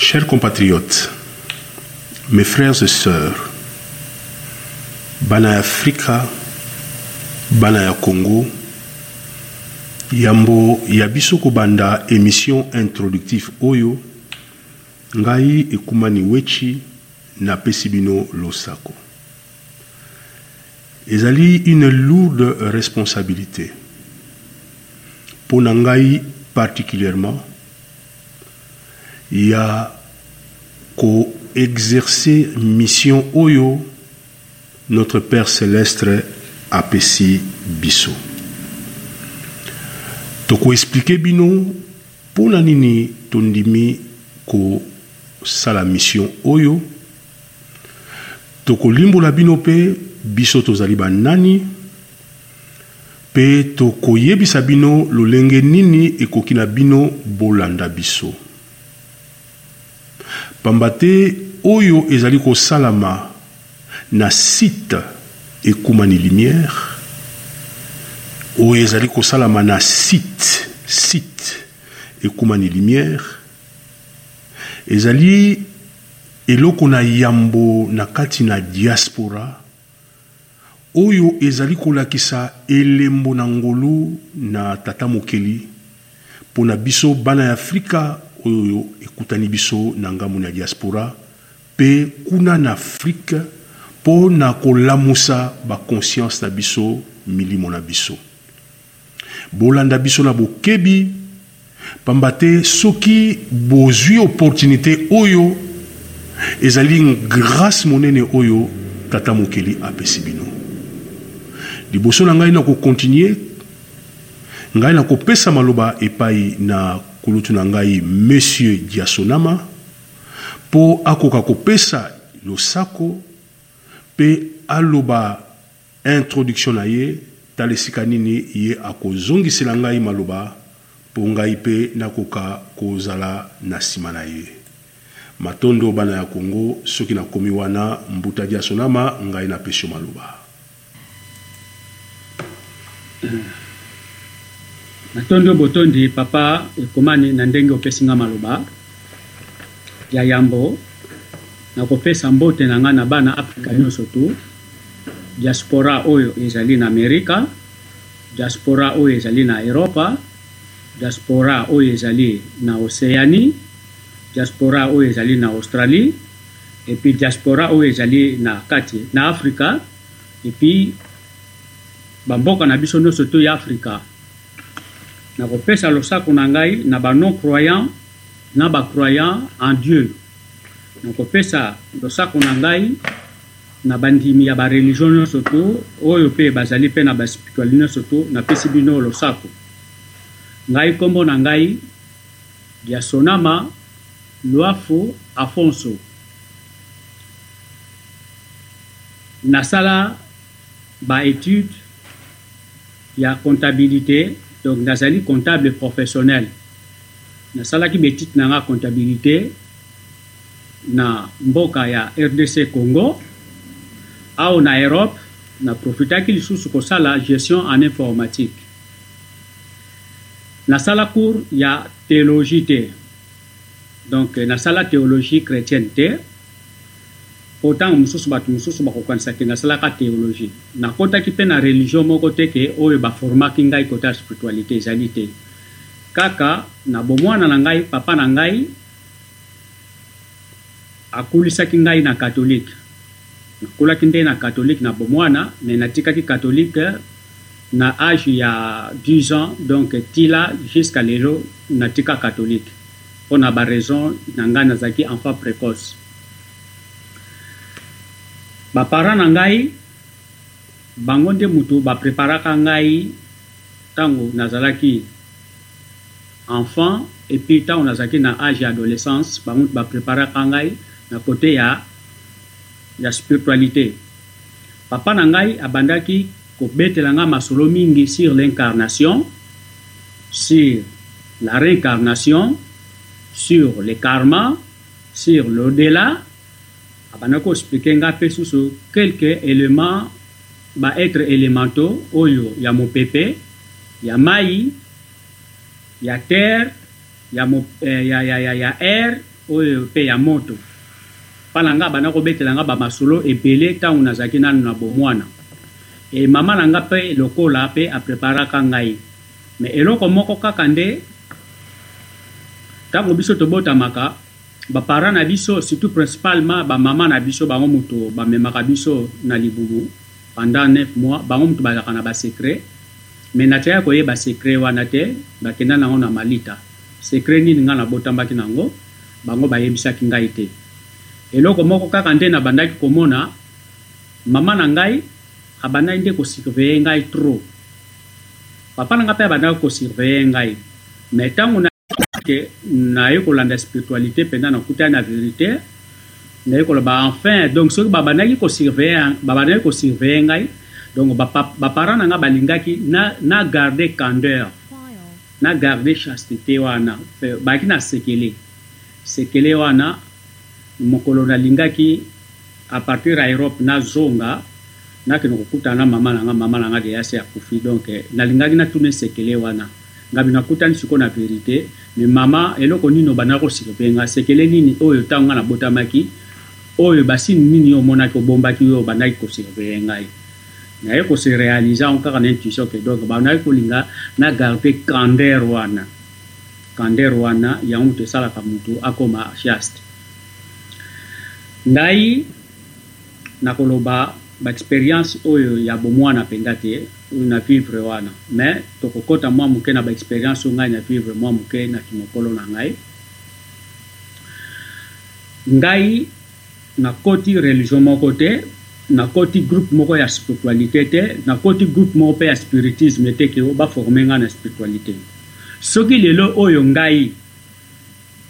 Chers compatriotes, mes frères et sœurs, bana ya Afrika, bana ya Congo, yambo ya biso kobanda émission introductive oyo, ngai ekumani Wechi napesi bino losako. Ezali une lourde responsabilite mpo na ngai particulièrement ya ko exercer mission oyo notre Père celestre apesi biso. Toko expliquer bino mpo na nini tondimi kosala mission oyo. Tokolimbola bino pe biso tozali ba nani, pe tokoyebisa bino lolenge nini ekoki na bino bolanda biso. Pamba te oyo ezali kosalama na site ekumani lumière, oyo ezali kosalama na site, site ekumani lumière, ezali. Eloko na yambo na kati na diaspora oyo ezali kolakisa elembo na ngolu na Tata Mokeli mpo na biso bana ya Afrika oyo ekutani biso na ngambo na diaspora mpe kuna na Afrique mpo na kolamusa ba conscience na biso, milimo na biso. Bolanda biso na bokebi, pamba te soki bozui opportunite oyo, ezali grace monene oyo Tata Mokeli apesi bino. Liboso na ngai na ko continuer, ngai na kopesa maloba epai na kulutu na ngai Monsieur Diasonama mpo akoka kopesa losako mpe aloba Introduction na ye, Tala esika nini ye akozongisela ngai maloba mpo ngai mpe nakoka kozala na sima na ye. Matondo bana ya Congo, soki nakomi wana, Mbuta Dia Sonama, ngai napesi yo maloba. Matondo botondi papa Ekomani na ndenge opesi ngai maloba. Ya yambo, nakopesa mbote na ngai na bana Afrika nionso tout. diaspora oyo ezali na Amerika, diaspora oyo ezali na Eropa, diaspora oyo ezali na Oceanie, diaspora oyo ezali na Australie, et puis diaspora oyo ezali na kati na Afrika, et puis ba mboka na biso nionso to ya Afrika. Na kopesa losako na ngai na ba non croyant na ba croyant en Dieu. Na kopesa losako na ngai na bandimi ya ba religion nionso to oyo mpe bazali mpe na ba spirituali nionso to, napesi bino losako. Ngai kombo na ngai Diasonama Luafu Afonso. Nasala ba etudes ya comptabilite, donc nazali comptable professionnel. Nasalaki ba etudes na ngai ya comptabilite. na mboka ya rdc Congo au na Europe na profitaki lisusu kosala gestion en informatique. Na sala cours ya theologie te. Donc na sala theologie chretienne te. Po tango mususu batu mususu bakokanisa ke na salaka theologie. Na kotaki pe na religion moko te ke oyo ba formaki ngai kote ya spiritualite ezali te. Kaka na bomwana na ngai papa na ngai Akulisaki ngai na catholique. Nakolaki nde na catholique na bomwana mais natikaki catholique na age ya 10 ans donc ti la jusqu'à lelo natika catholique mpo na ba raison na ngai nazalaki enfant precoce. Ba parents na ngai bango nde mutu ba preparaka ngai tango nazalaki enfant et puis tango nazalaki na age ya adolescence bango mutu ba preparaka ngai na cote ya ya spiritualite papa na ngai abandaki kobetela ngai masolo mingi sur l'incarnation sur la reincarnation sur le karma sur l'au-delà abandaki ko expliquer ngai pe susu quelques elements ba etres elementaux oyo ya mopepe, ya mayi, ya terre, ya, ya, ya, ya, ya air oyo pe ya moto. Papa na nga abanda kobetela nga ba masolo ebele tango nazalaki nanu na bomwana. Et mama na nga pe lokola pe a preparaka ngai. Mais eloko moko kaka nde tango biso tobotamaka, ba parents na biso surtout principalement ba maman na biso bango mutu ba memaka biso na libumu pendant 9 mois bango mutu bazalaka na ba secret mais na tiaka koyeba secret wana te ba kenda nango na malita secret nini nga na botamaki nango bango ba yebisaki ngai te eloko moko kaka nde na bandaki komona maman na ngai abandaki nde ko surveiller ngai trop papa na ngai pe abandaki ko surveiller ngai mais tango na que naye kolanda spiritualité mpenza nakutani na verite naye koloba enfin donc soki babandaki kosurveille babandaki kosurveille ngai donc baparent na ngai balingaki na, na garde candeur na garde chastité wana baki na sekele sekele wana mokolo nalingaki à partir ya Europe nazonga nakende kokutana na mama na nga mama na nga deja asi akufi donc nalingaki natuna ye sekele wana ngabi nakutani sikoyo na verite mais mama eloko nini obandaki kosilope nga sekele nini oyo ntango nga nabotamaki oyo basini nini yo omonaki obombaki yo obandaki kosurveye ngai naye kose réalise yango kaka na intuition ke donc bandaki kolinga na garde candeur wana candeur wana yango moto esalaka moto akoma chaste Ngai nakoloba ba experiences oyo ya bomuana penza te oyo na vivre wana mais tokokota mua moke na ba experiences oyo ngai na vivre mua moke na kimokolo na ngai. Ngai nakoti religion moko te, nakoti groupe moko ya spiritualite te, nakoti groupe moko pe ya spiritisme te que ba former ngai na spiritualite. Soki lelo oyo ngai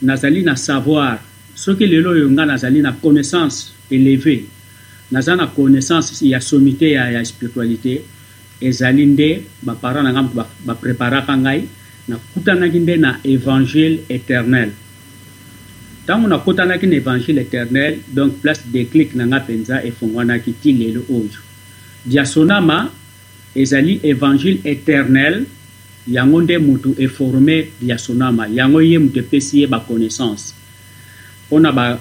Nazali na savoir, soki lelo oyo nga nazali na connaissance elevee, naza na connaissance ya sommite ya ya spiritualite, ezali nde ba parents na nga moto ba ba preparaka ngai, nakutanaki nde na evangile eternel. Tango nakutanaki na evangile eternel, donc place declic na nga penza efonguanaki ti lelo oyo. Diasonama. Ezali evangile eternel yango nde mutu e former Liasonama yango ye mutu epesi ye ba connaissance pona ba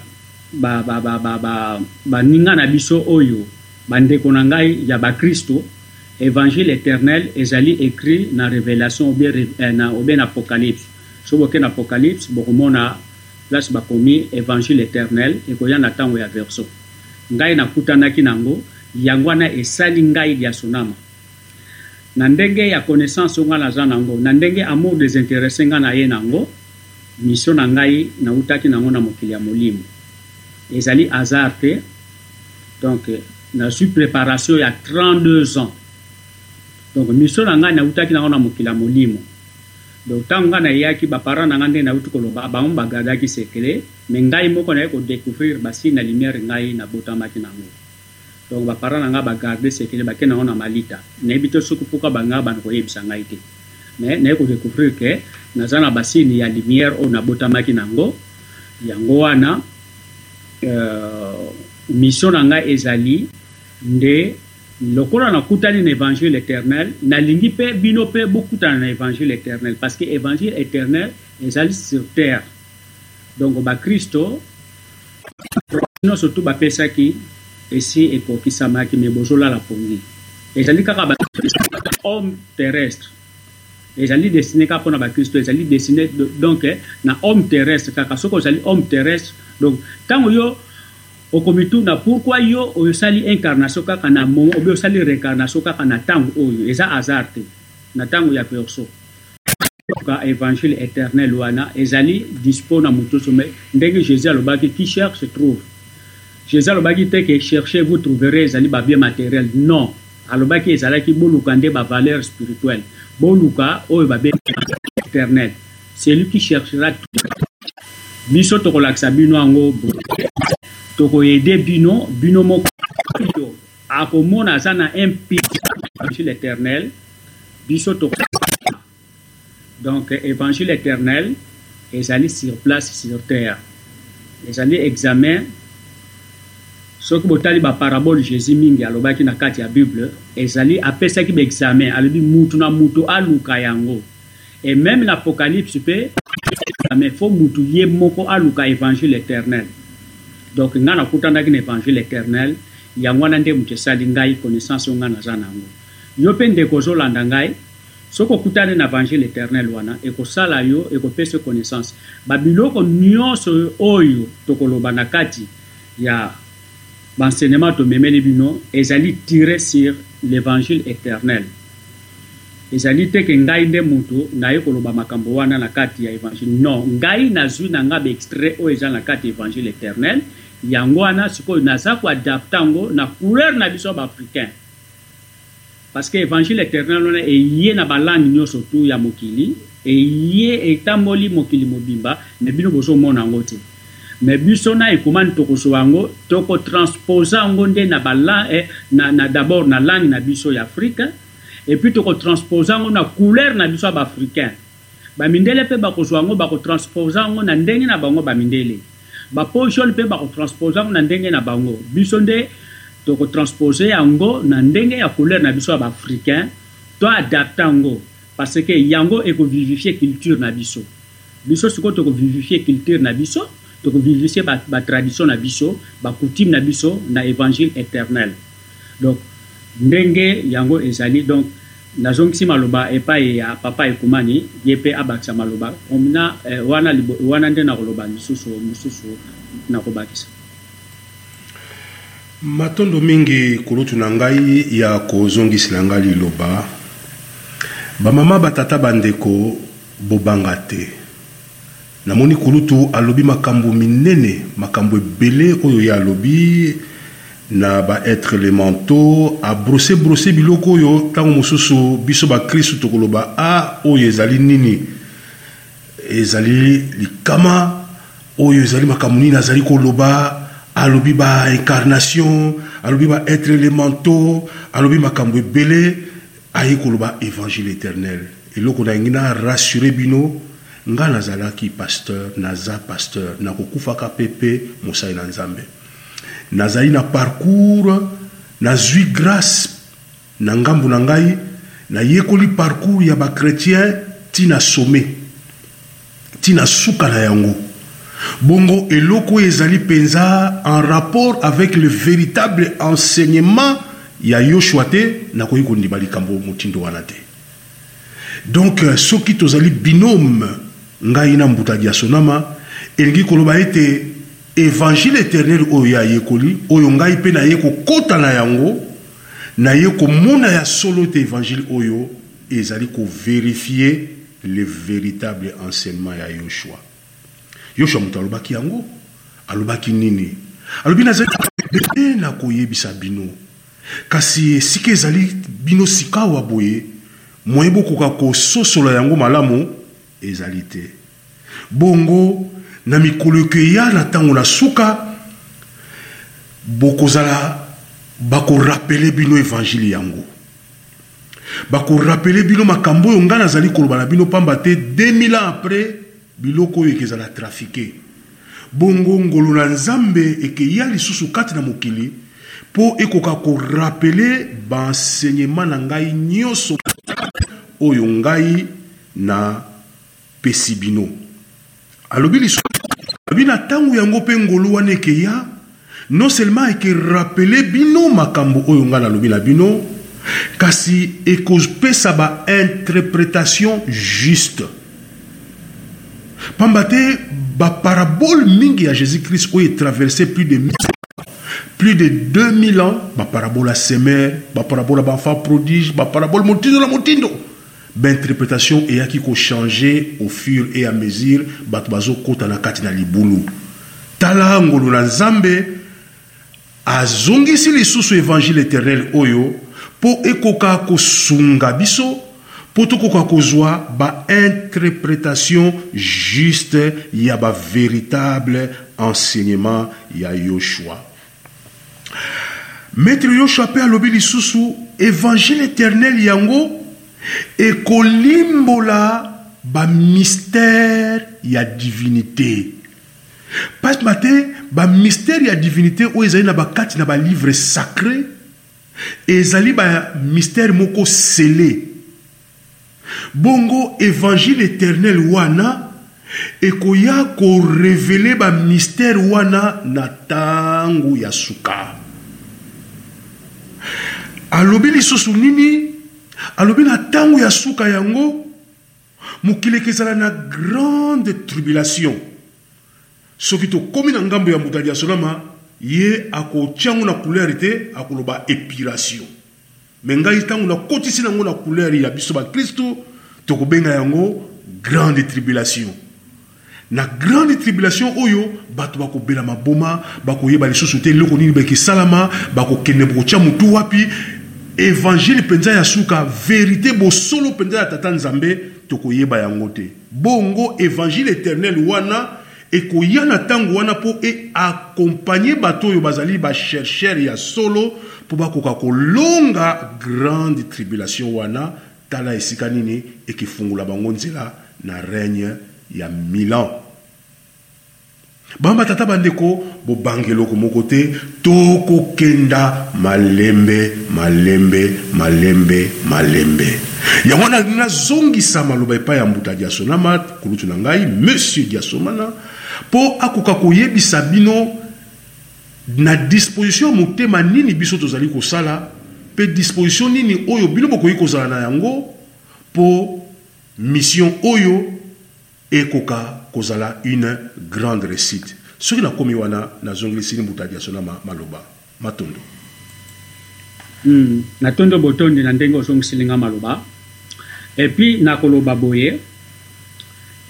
ba ba ba ba ba baninga na biso oyo ba ndeko na ngai ya ba christo evangile eternel ezali ecrit na revelation ou bien na ou bien na apocalypse soki boke na apocalypse bokomona place bakomi evangile eternel ekoya na tango ya verseau ngai nakutanaki na yango, yango wana esali ngai liasonama na ndenge ya connaissance oyo ngai naza na yango, na ndenge amour desinteresse ngai naye na yango, mission na ngai nawutaki na yango na mokili ya molimo. Ezali hasard te, donc nazui preparation ya 32 ans, donc mission na ngai nawutaki na yango na mokili ya molimo. Donc tango ngai nayaki, ba parents na ngai nde nawuti koloba, bango ba gardaki secret, Mais ngai moko naye ko decouvrir ba signes ya lumière ngai na botamaki nango. Donc ba parents na ngai ba garder secret bake nango na malita. Nayebi te soki pourquoi balinga nga banda koyebisa ngai te. Mais naye ko decouvrir que naza na ba signes ya lumière oyo nabotamaki nango. Yango wana euh, mission na ngai ezali nde lokola nakutani na evangile eternel nalingi mpe bino mpe bokutana na evangile eternel parce que evangile eternel ezali sur terre donc ba christo nionso tout bapesaki esi ekokisamaki me bozolala pongi ezali kaka ba homme terrestre ezali destine kaka mpona bakristo ezali destine donc eh, na homme terrestre kaka soki ozali homme terrestre donc ntango yo okomituna pourkui yo osali incarnation kaka na momo obi osali réincarnation kaka na ntango oyo eza hasard te na ntango ya perso ba evangile eternel wana ezali dispo na moto nyonso mais ndenge jesus alobaki qui cherche trouve jesus alobaki te ke cherchez vous trouverez ezali ba bien matériel non alobaki ezalaki boluka nde ba valeur spirituelle boluka oyo babe éternel celui qui cherchera biso tokolakisa bino yango tokoyede bino bino moko Akomona aza na un Evangile eternel biso to donc Evangile eternel ezali sur place sur terre ezali examen soki botali ba parabole Jésus mingi alobaki na kati ya Bible ezali apesaki ba examen alobi mutu na mutu aluka yango Et meme n'apocalypse pe mais faut mutu ye moko aluka evangile eternel donc nga na kutanaki na evangile eternel yango wana nde mutu esali ngai connaissance oyo nga naza na yango yo pe ndeko ozolanda ngai soki okutani na evangile eternel wana ekosala yo ekopesa connaissance ba biloko nionso oyo tokoloba na kati ya ba enseignements to memeli bino ezali tire sur l'evangile eternel. Ezali te ke ngai nde moto naye koloba makambo wana na kati ya evangile. Non, ngai nazui na ngai ba extraits oyo eza na kati ya evangile eternel, yango wana sikoyo naza ko adapter yango na couleur na biso ba africains. Parce que evangile eternel wana eye na ba langue nioso tout ya mokili, eye etamboli mokili mobimba mais bino bozo mona yango te. Mais biso na Ekumane tokozua yango, toko transposer yango nde na ba la eh, na, na d'abord na langue na biso ya Afrique, et puis toko transposer yango na couleur na biso ya ba Africains. Ba mindele pe bako zua yango bako transposer yango na ndenge na bango ba mindele. Ba peau jaune pe bako transposer yango na ndenge na bango. Biso nde toko transposer yango na ndenge ya couleur na biso ya ba africain to adapter yango parce que yango eko vivifier culture na biso. Biso sikoyo toko vivifier culture na biso, toko vivifier ba tradition na biso, ba coutume na biso na evangile eternel. Donc ndenge yango ezali donc nazongisi maloba epai ya papa Ekumani ye mpe abakisa maloba na eh, wana, wana nde nakoloba lisusu mosusu nakobakisa. Matondo mingi kulutu na ngai ya kozongisela ngai liloba. Bamama, batata, bandeko, bobanga te. Namoni kulutu alobi makambu minene makambu ebele oyo ye alobi na ba etre lemanto a brose brose biloko oyo tango mosusu biso ba kristu tokoloba ah oyo ezali nini ezali likama oyo ezali makambu nini azali koloba alobi ba incarnation alobi ba etre lemanto alobi makambu ebele Aye koloba evangile eternel. Eloko nalingi na rassurer bino, nga nazalaki pasteur, naza pasteur, nakokufaka pe pe mosali na Nzambe. Nazali na parcours, nazui grace na ngambo na ngai, nayekoli parcours ya ba chretiens ti na sommet. Ti na suka na yango. Bongo eloko oyo ezali penza en rapport avec le veritable enseignement ya Yoshua te, nakoki kondima likambo motindo wana te. Donc, soki tozali binome, ngai na Mbuta Dia Sonama, elingi koloba ete Evangile eternel oyo ye ayekoli, oyo ngai pe naye kokota na yango, naye komona ya solo ete Evangile oyo, ezali ko verifier le veritable enseignement ya Yoshua. Yoshua moto alobaki yango. Alobaki nini? Alobi, Nazali kaka bebe na koyebisa bino. Kasi esika ezali bino sikawa boye, moyen bokoka kososola yango malamu ezali te. Bongo, na mikolo ekoya, na tango na suka, bokozala, bako rappeler bino Evangile yango. Ba ko rappeler bino makambo oyo ngai nazali koloba na bino pamba te 2000 ans après biloko oyo ekezala trafiquer. Bongo ngolu na Nzambe ekeya lisusu kati na mokili mpo ekoka ko rappeler ba enseignements na ngai nionso oyo ngai na pesi bino. Alobi lisusu, alobi na tango yango pe ngolu wana ekeya, non seulement eke rappeler bino makambo oyo ngai nalobi na bino, kasi ekopesa ba interpretations justes. Pamba te, ba paraboles mingi ya Jesus-Christ oyo e traverser plus de 1000 ans, plus de 2000 ans, ba paraboles ya semeur, ba paraboles ya ba enfants prodiges, ba paraboles motindo na motindo, Ba interpretations eyaki ko changer au fur et à mesure batu bazo kota na kati na libulu. Tala ngolu na Nzambe azongisi lisusu evangile eternel oyo po ekoka ko sunga biso po tokoka kozua ba interpretations justes ya ba veritables enseignements ya Yoshua. Maitre Yoshua pe alobi lisusu evangile eternel yango ekolimbola ba mystere ya divinite pasma te ba mystere ya divinite oyo ezali na ba kati na ba livre sacre ezali ba mystere moko sele. Bongo evangile eternel wana ekoya ko reveler ba mystere wana na tango ya suka. Alobi lisusu nini? Alobi na tango ya suka yango mokili ekezala na grande tribulation. Soki tokomi na ngambo ya Mbuta Dia Solama, ye akotia yango na couleur te, akoloba epiration. Mais ngai tango na kotisi na ngo na couleur ya biso ba Kristu toko benga yango grande tribulation. Na grande tribulation oyo bato bako bela maboma bako yeba lisusu te eloko nini beke salama bako kende boko tia mutu wapi evangile penza ya suka verite bosolo penza ya tata nzambe toko yeba yango te bongo evangile eternel wana Ekoya na tango wana po e accompagner bato oyo bazali ba chercheurs ya solo po bakoka kolonga grande tribulation wana, tala esika nini ekifungola bango nzela na règne ya mille ans. Bamba tata bandeko, bobange eloko moko te, tokokenda malembe, malembe, malembe, malembe. Yango wana nalingi nazongisa maloba epai ya Mbuta Diasonama, kulutu na ngai Monsieur Diasomana mpo akoka koyebisa bino na disposition ya motema nini biso tozali kosala mpe disposition nini oyo bino bokoki kozala na yango mpo mission oyo ekoka kozala une grande recite. Soki nakomi wana nazongelisili mbuta Diasona maloba. Matondo. Hum natondo botondi na ndenge ozongiseli nga maloba et puis nakoloba boye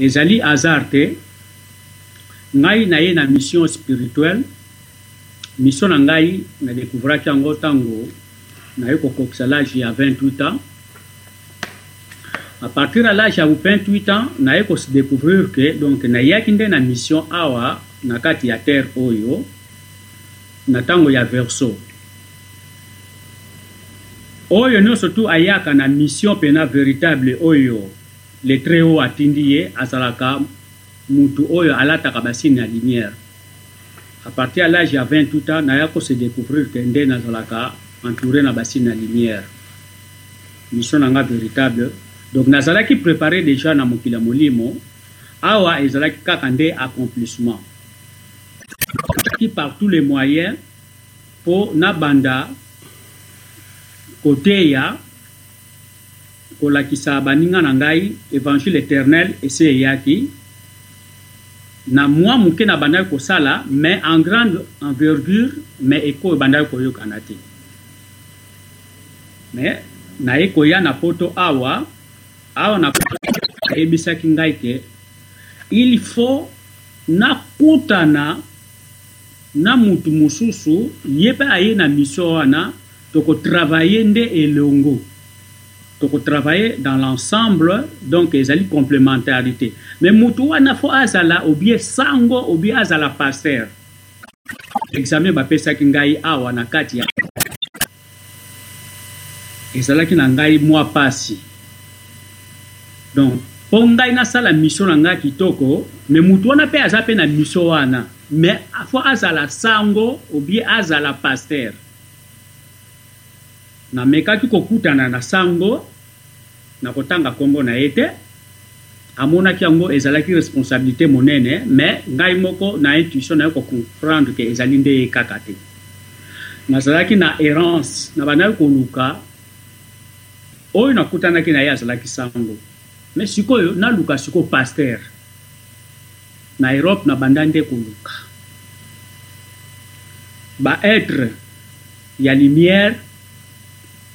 ezali hasard te ngai naye na mission spirituelle mission na ngai na decouvraki yango tango naye kokokisa l'age ya 28 ans à partir ya l'age ya 28 ans naye ko se découvrir que donc nayaki nde na mission awa na kati ya terre oyo Na tango ya Verseau. Oyo nionso tout ayaka na mission pena veritable oyo le très haut atindi ye azalaka mutu oyo alataka ba signe ya lumière. A partir ya l'age ya 28 ans naya ko se decouvrir que nde nazalaka entoure na ba signe ya lumière. Mission na nga veritable donc nazalaki prepare dejà na mokili ya molimo awa ezalaki kaka nde accomplissement. Nasalaki par tous les moyens mpo nabanda koteya, kolakisa baninga na ngai Evangile eternel. Esi eyaki na mua moke, nabandaki kosala mais en grande envergure, mais echos ebandaki koyokana te. Mais naye koya na poto awa, awa na poto nayebisaki ngai que il faut nakutana na mutu mususu ye pe aye na mission wana toko travailler nde elongo toko travailler dans l'ensemble donc ezali complementarite mais mutu wana faut azala ou bien sango ou bien azala pasteur examen bapesaki ngai awa na kati ya ezalaki na ngai mwa pasi donc po ngai nasala mission na ngai kitoko mais mutu wana pe aza pe na mission wana mais faut azala sango ou bien azala pasteur namekaki kokutana na sango na kotanga kombo na ye te, amonaki yango ezalaki responsabilite monene, mais ngai moko na intuition nayo ko comprendre que ezali nde ye kaka te. Nazalaki na errance, nabandaki koluka, oyo nakutanaki na ye azalaki sango, mais sikoyo naluka sikoyo pasteur. Na Europe nabanda nde koluka ba etre ya lumière.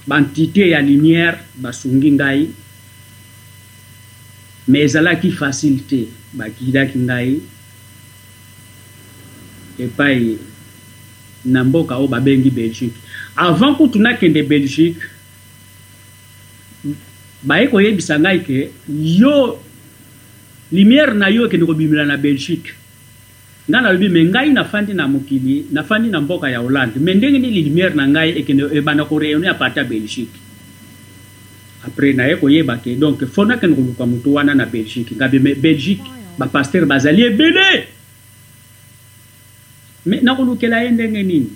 Ba entites ya lumière basungi ngai mais ezalaki facile te, ba guidaki ngai epayi na mboka oyo babengi Belgique. Avant kutu nakende Belgique, baye koyebisa ngai que yo lumière na yo ekende kobimela na Belgique. Ngai nalobi mais ngai na fandi na mokili na fandi na mboka ya Hollande mais ndenge nini lumière na ngai ekende ebanda ko rayonner a partir ya Belgique? Après naye koyeba ke donc faut nakende koluka mutu wana na Belgique ngai mais Belgique ba pasteur bazali ebele mais nakolukela ye ndenge nini?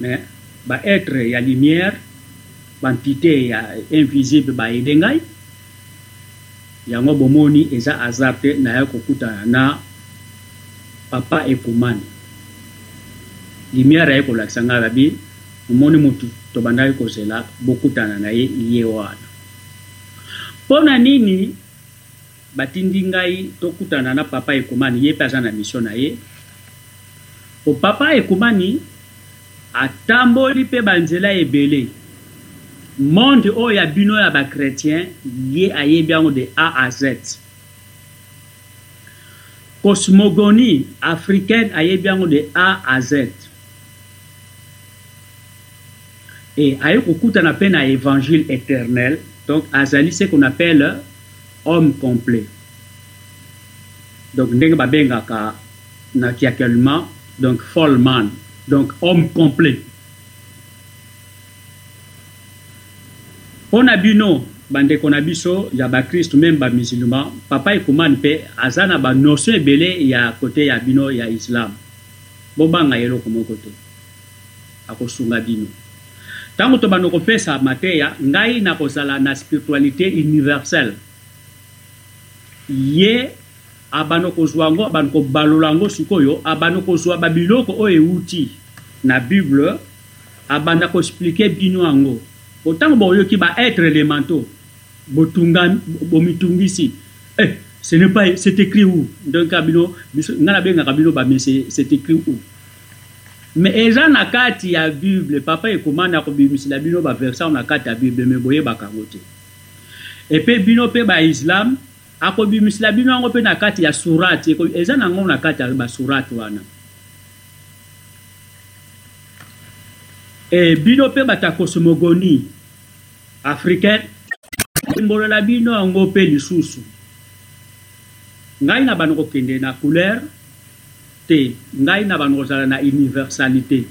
Mais ba etre ya lumière ba entite ya invisible ba aide ngai yango bomoni eza hasard te naya kokutana na papa ekumani lumière aye kolakisa ngai alobi omoni mutu tobandaki kozela bokutana na ye ye wana pona nini Batindi ngai tokutana na Papa Ekumani, ye mpe aza na mission na ye. Po Papa Ekumani atamboli mpe ba nzela ebele. Monde oyo ya bino ya ba chretiens, ye ayebi yango de A à Z. Cosmogonie africaine ayebi yango de A à Z. Et aye kokutana mpe na Evangile eternel, donc azali ce qu'on appelle, Homme complet donc ndenge ba bengaka na kiakialuma donc folle man donc homme complet pona bino ba ndeko na biso ya ba kristu meme ba musulman papa ekuman pe aza na ba notion ebele ya kote ya bino ya islam bobanga ye eloko moko te akosunga bino. Tango tobanda kopesa mateya, ngai nakozala na spiritualite universelle. Ye abanda kozua yango, abanda kobalola yango sikoyo, abanda kozua ba biloko oyo ewuti na Bible, abanda ko expliquer bino yango. Po tango boyoki ba etres elementaux, botunga, bomitungisi, eh! Ce n'est pas, c'est ecrit où? Donc bino, biso, ngai nabengaka bino ba mais c'est ecrit où? Mais eza na kati ya bible papa ekoma nako bimisela bino ba versant na kati ya bible mais boyebaka yango te epe bino pe ba islam ako bimisela bino yango pe na kati ya surat eza na ngo na kati ya ba surat wana eh, bino mpe bato ya cosmogonie africaine limbolela bino yango mpe lisusu Ngai na bano kokende na couleur te, ngai na bano kozala na universalite,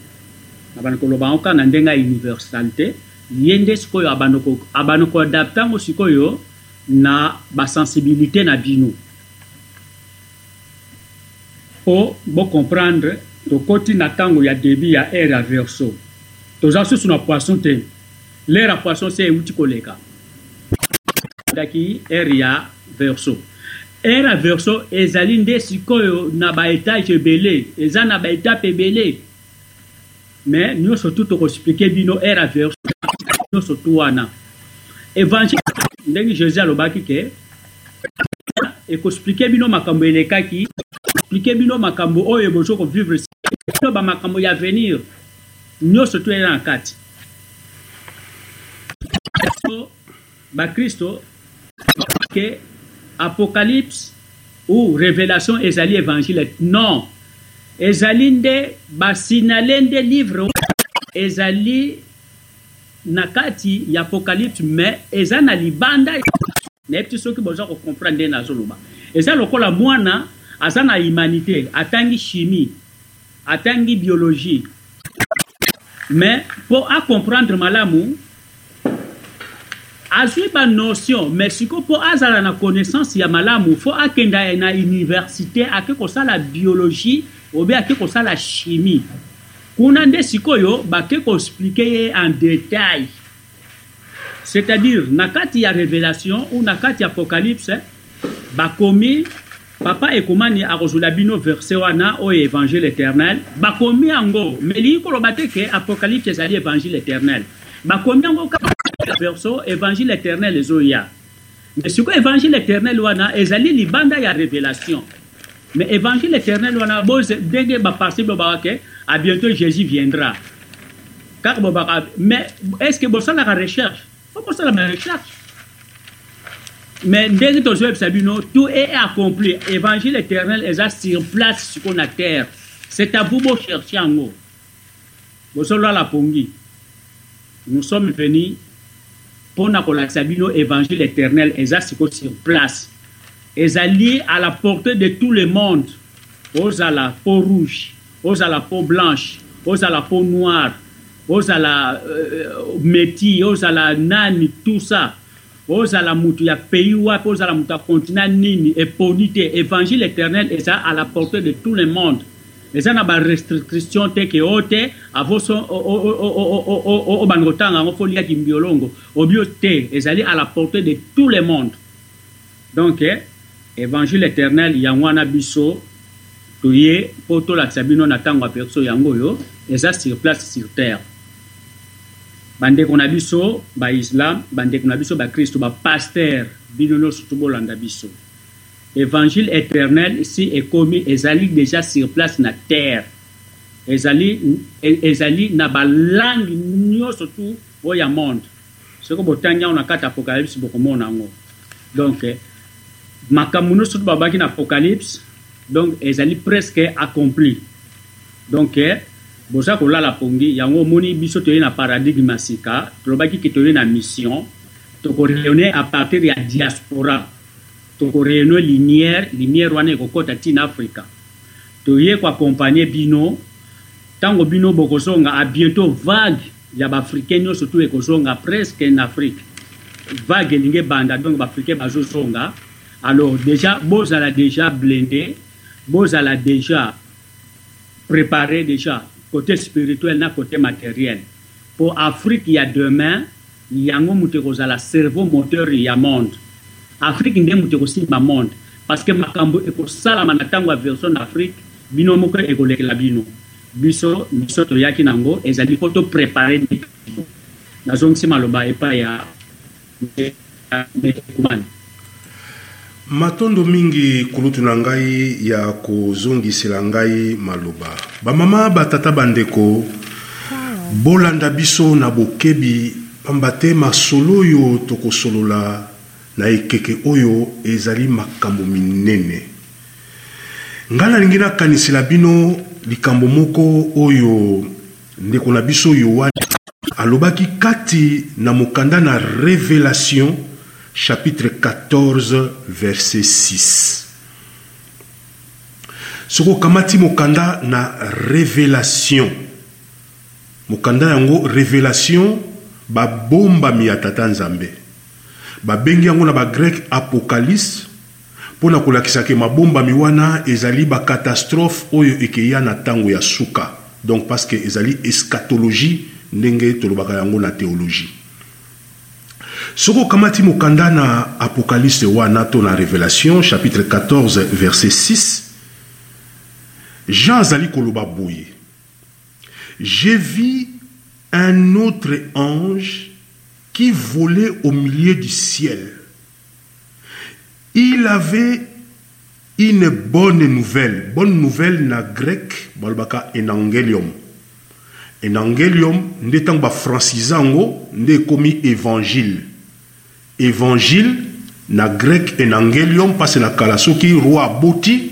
na bano koloba yango kaka na ndenge ya universalite, ye nde sikoyo abano ko, abano ko adapter yango sikoyo na ba sensibilites na bino. Po bo comprendre, tokoti na tango ya debut ya ère ya Verseau, toza susu na poisson te. L'heure ya poisson se ewuti koleka. Ebandaki heure ya verseau. Heure ya verseau ezali nde sikoyo na ba etage ebele, eza na ba etape ebele. Mais nionso tout toko expliquer bino heure ya verseau nionso tout wana. Evangile ndenge Jesus alobaki ke eko expliquer bino makambo elekaki, expliquer bino makambo oyo bozo ko vivre sikoyo, ba makambo ya avenir. nyonso to ena na kati bakristo ke apocalypse ou revelation ezali evangile non ezali nde basinale nde livre ezali na kati ya apocalypse mais eza na libanda Nayebi te soki boza ko comprendre ndenge nazoloba. Eza lokola mwana aza na humanite, atangi chimie, atangi biologie, mais mpo a comprendre malamu azwi ba notion mais siko mpo azala na connaissance ya malamu fo akenda na université ake kosala biologie obe ake kosala chimie kuna nde sikoyo bake koexplike ye en detail C'est-à-dire, na kati ya Revelation ou na kati ya Apocalypse, bakomi, Papa Ekomani akozwela bino verset wana oyo ya Evangile eternel, bakomi yango, mais elingi koloba te que Apocalypse ezali Evangile eternel. Bakomi yango kaka verso Evangile eternel ezoya. Mais sikoyo evangile eternel wana ezali libanda ya revelation mais evangile eternel wana boze ndenge baparti bolobaka ke a bientôt jésus viendra kaka bolobaka mais est ce que bosalaka recherche fo bosala ba recherche mais ndenge tozoyebisa bino tout est accompli évangile éternel eza sur place sikoyo na terre c'est à vous bocherche yango Bozo lwala pongi. Nous sommes venus pona kolakisa bino evangile eternel eza siko sur place. Ezali à la portee de tout le monde. Ozala peau rouge, ozala peau blanche, ozala peau noire, ozala euh, meti, ozala nani tout ça. Ozala mutu ya pays wapi, ozala mutu ya continent nini, eponi te. Evangile eternel eza à la portee de tout le monde. Eza na ba restricrition te ke o te avo so obanda kotanga yango fo olia kimbiolongo obio te, ezali à la portee de tout le monde. Donc evangile eternel yango wana biso toye po tolakisa bino na tango ya perso yango oyo eza sur place sur terre. Bandeko na biso ba islam, bandeko na biso bakristu, ba pasteurs, bino nionso tout bolanda biso. Evangile eternel esi ekomi, ezali dejà sur place na terre. Ezali, ezali na ba langues nionso tout oyo ya monde. Soki botangi yango na kati ya Apocalypse bokomona yango. Donc, makambo nionso tout balobaki na Apocalypse, donc ezali presque accompli. Donc boza kolala pongi yango omoni biso toye na paradigme ya sika tolobaki ke toye na mission toko rayonner à partir ya diaspora toko rayonner lumière lumière wana ekokota ti na Africa toye ko accompagner bino tango bino bokozonga à bientot vague ya ba africains nionso tout ekozonga presque na Afrique vague elingi ebanda donc ba africains bazozonga alors dejà bozala dejà blinde bozala dejà preparer dejà cote spirituel na cote materiel po Afrique ya demain yango moto ekozala cerveau moteur ya monde. Afrique nde moto ekosimba monde parce que makambo ekosalama na tango ya Virson na Afrique bino moko ekolekela bino. Biso nioso toyaki nango ezali po to preparer dejà. Nazongisi maloba epai ya. Matondo mingi kulutu na ngai ya kozongisela ngai maloba. Ba mama, ba tata, ba ndeko, bolanda biso na bokebi pamba te masolo oyo tokosolola na ekeke oyo ezali makambo minene. Ngai nalingi nakanisela bino likambo moko oyo. Ndeko na biso Yoane alobaki kati na mokanda na Revelation chapitre 14 verset 6. Soki okamati mokanda na Revelation, mokanda yango Revelation babombami ya Tata Nzambe, babengi yango na ba Grec Apocalypse, Mpo na kolakisa ke mabombami wana ezali ba catastrophes oyo ekeya na tango ya suka, donc parce que ezali eschatologie ndenge tolobaka yango na theologie. Soki okamati mokanda na Apocalypse wana to na Revelation chapitre 14 verset 6, Jean azali koloba boye, Je vis un autre ange qui volait au milieu du ciel. Il avait une bonne nouvelle, bonne nouvelle na grec balobaka enangelium, enangelium nde tango ba francise yango nde ekomi evangile, evangile na grec enangelium pasi na kala soki roi aboti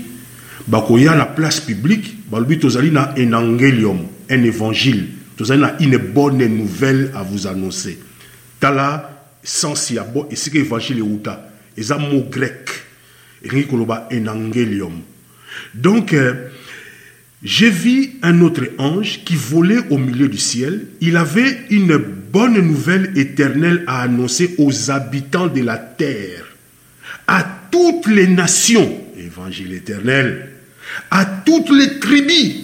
bakoya na place publique balobi tozali na enangelium, un evangile, tozali na une bonne nouvelle à vous annoncer tala. sens ya bo esika évangile euta eza mot grec elingi koloba enangelium donc euh, j'ai vu un autre ange qui volait au milieu du ciel il avait une bonne nouvelle éternelle à annoncer aux habitants de la terre, à toutes les nations, évangile éternel, à toutes les tribus,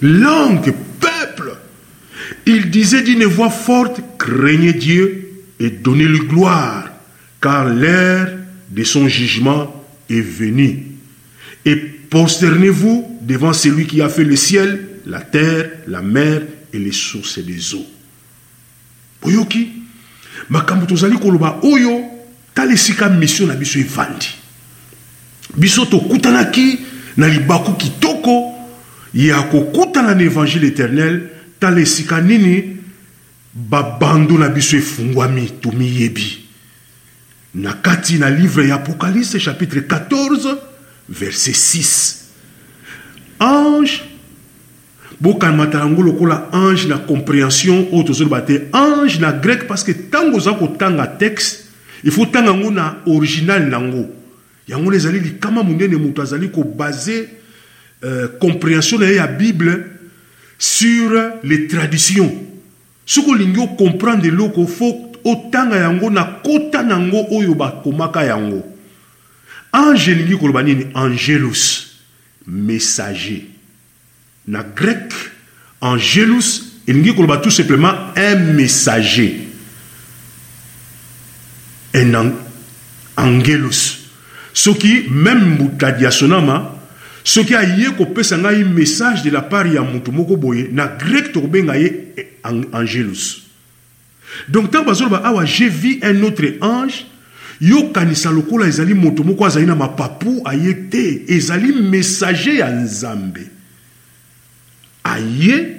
langues, peuples. Il disait d'une voix forte, craignez Dieu et donnez-lui gloire, car l'heure de son jugement est venue. Et posternez vous devant celui qui a fait le ciel, la terre, la mer et les sources des eaux. Boyoki makambo tozali koloba oyo? Tala esika misio na biso evandi. Biso tokutanaki na libaku kitoko ya kokutana na Evangile eternel. Tala esika nini ba bando na biso efungwami. Tomiyebi na kati na livre ya Apokalise chapitre 14 verse 6 ange Bokamata yango lokola ange na comprehension oyo tozoloba te ange na grec parce que ntango oza kotanga texte il faut otanga yango na original na yango yango wana ezali likama monene moto azali kobase euh, comprehension na ye ya bible sur les traditions soki olingi ocomprendre eloko fo otanga yango na kota na yango oyo bakomaka yango ange elingi koloba nini angelus messager Na greke, angelus elingi koloba tout simplement un messager, un an, angelus. Soki meme Mbuta Diasonama, soki aye kopesa ngai message de la part ya mutu moko boye, na greke tokobenga ye angelus. Donc tango bazoloba awa j'ai vu un autre ange yo kanisa lokola ezali moto moko azali na mapapu aye te ezali messager ya Nzambe aye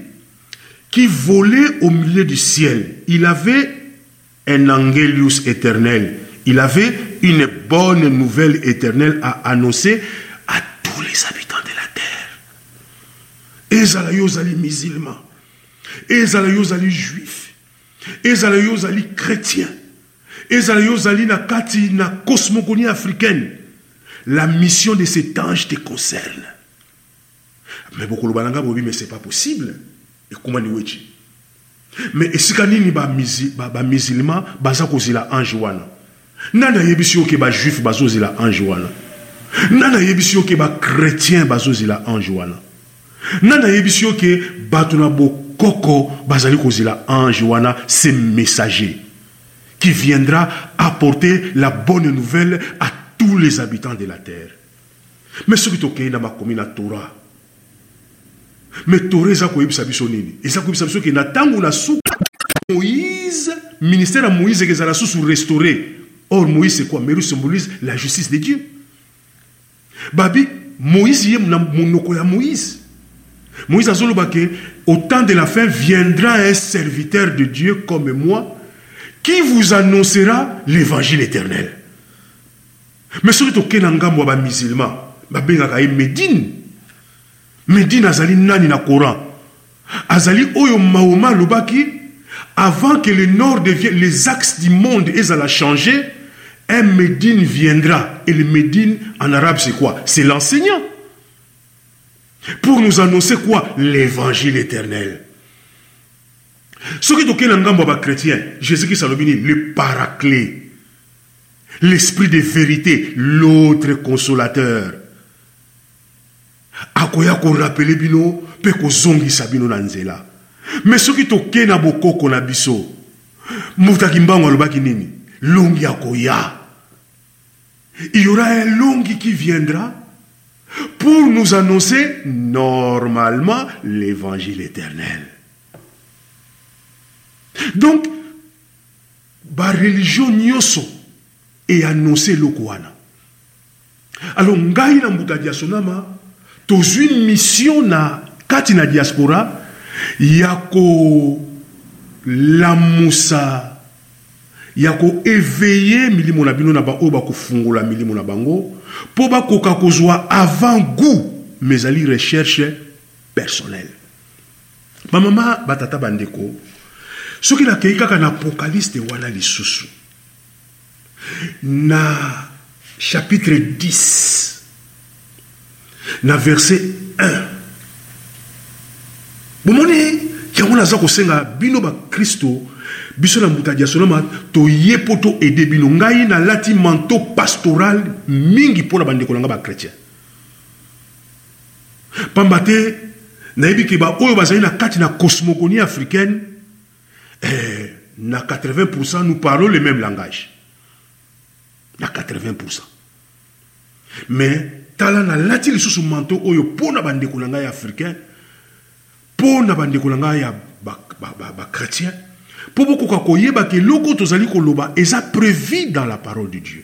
qui volait au milieu du ciel il avait un angelius éternel il avait une bonne nouvelle éternelle à annoncer à tous les habitants de la terre ezala yo ozali musulman ezala yo ozali juif ezala yo ozali chrétien ezala yo ozali na kati na cosmogonie africaine la mission de cet ange te concerne mais bokoloba na ngai bobi mais c'est pas possible ekomani wechi mais esika nini bamisilima ba, ba baza kozela ange wana Nani ayebisi yo ke ba juifs bazo zela ange wana? Nani ayebisi yo ke ba chretiens bazo zela ange wana? Nani ayebisi yo ke batu na bokoko bazali kozela ange wana ce messager qui viendra apporter la bonne nouvelle à tous les habitants de la terre? Mais soki tokeyi na makomi na Torah, Mais Torah eza koyebisa biso nini? Eza koyebisa biso ke na tango na suka Moïse, ministère ya Moïse ekezala susu restaurer. Or Moïse c'est quoi? Meru symbolise la justice de Dieu. Babi Moïse ye na monoko ya Moïse. Moïse azoloba ke au temps de la fin viendra un serviteur de Dieu comme moi qui vous annoncera l'évangile éternel. Mais soki toke na ngambo ya ba musulman babengaka ye Medine. Medine azali nani na Coran? Azali oyo Mahoma alobaki avant que le nord devient les axes du monde ezala changer un Medine viendra et le Medine en arabe c'est quoi? C'est l'enseignant pour nous annoncer quoi? L'evangile eternel. Soki toke na ngambo ya ba chretien Jesus-Christ alobi nini? Le paraclet. L'Esprit de verite, l'autre consolateur, akoya ko rappeler bino pe kozongisa bino na nzela. Mais soki tokei na bokoko na biso, Mbuta Kimbangu alobaki nini? Longi akoya. Il y aura un Longi qui viendra pour nous annoncer normalement l'Evangile eternel. Donc, Ba religion nioso e annonce eloko wana. Alors ngai na Mbuta Dia Sonama tozui mission na kati na diaspora ya ko lamusa, ya ko eveiller milimo na bino na ba oyo ba ko fungola milimo na bango po ba koka kozua avant gout mais ezali recherche personnelle. Ba mama, ba tata, ba ndeko, soki na keyi kaka na Apokaliste wana lisusu, na chapitre 10, na verse 1, bomoni yango naza kosenga bino ba Kristo biso na mbuta diasonama toye mpo to ede bino ngai nalati manto pastoral mingi mpo na bandeko na ngai bachrétien Pamba te nayebi ke ba oyo bazali na kati na cosmogonie africaine eh, na 80% nous parlons le même langage na 80% mais tala nalati lisusu manto oyo mpo na bandeko na ngai ya africain mpo na bandeko na ngai ya bachrétien mpo bokoka koyeba ke eloko tozali koloba eza prévu dans la parole de dieu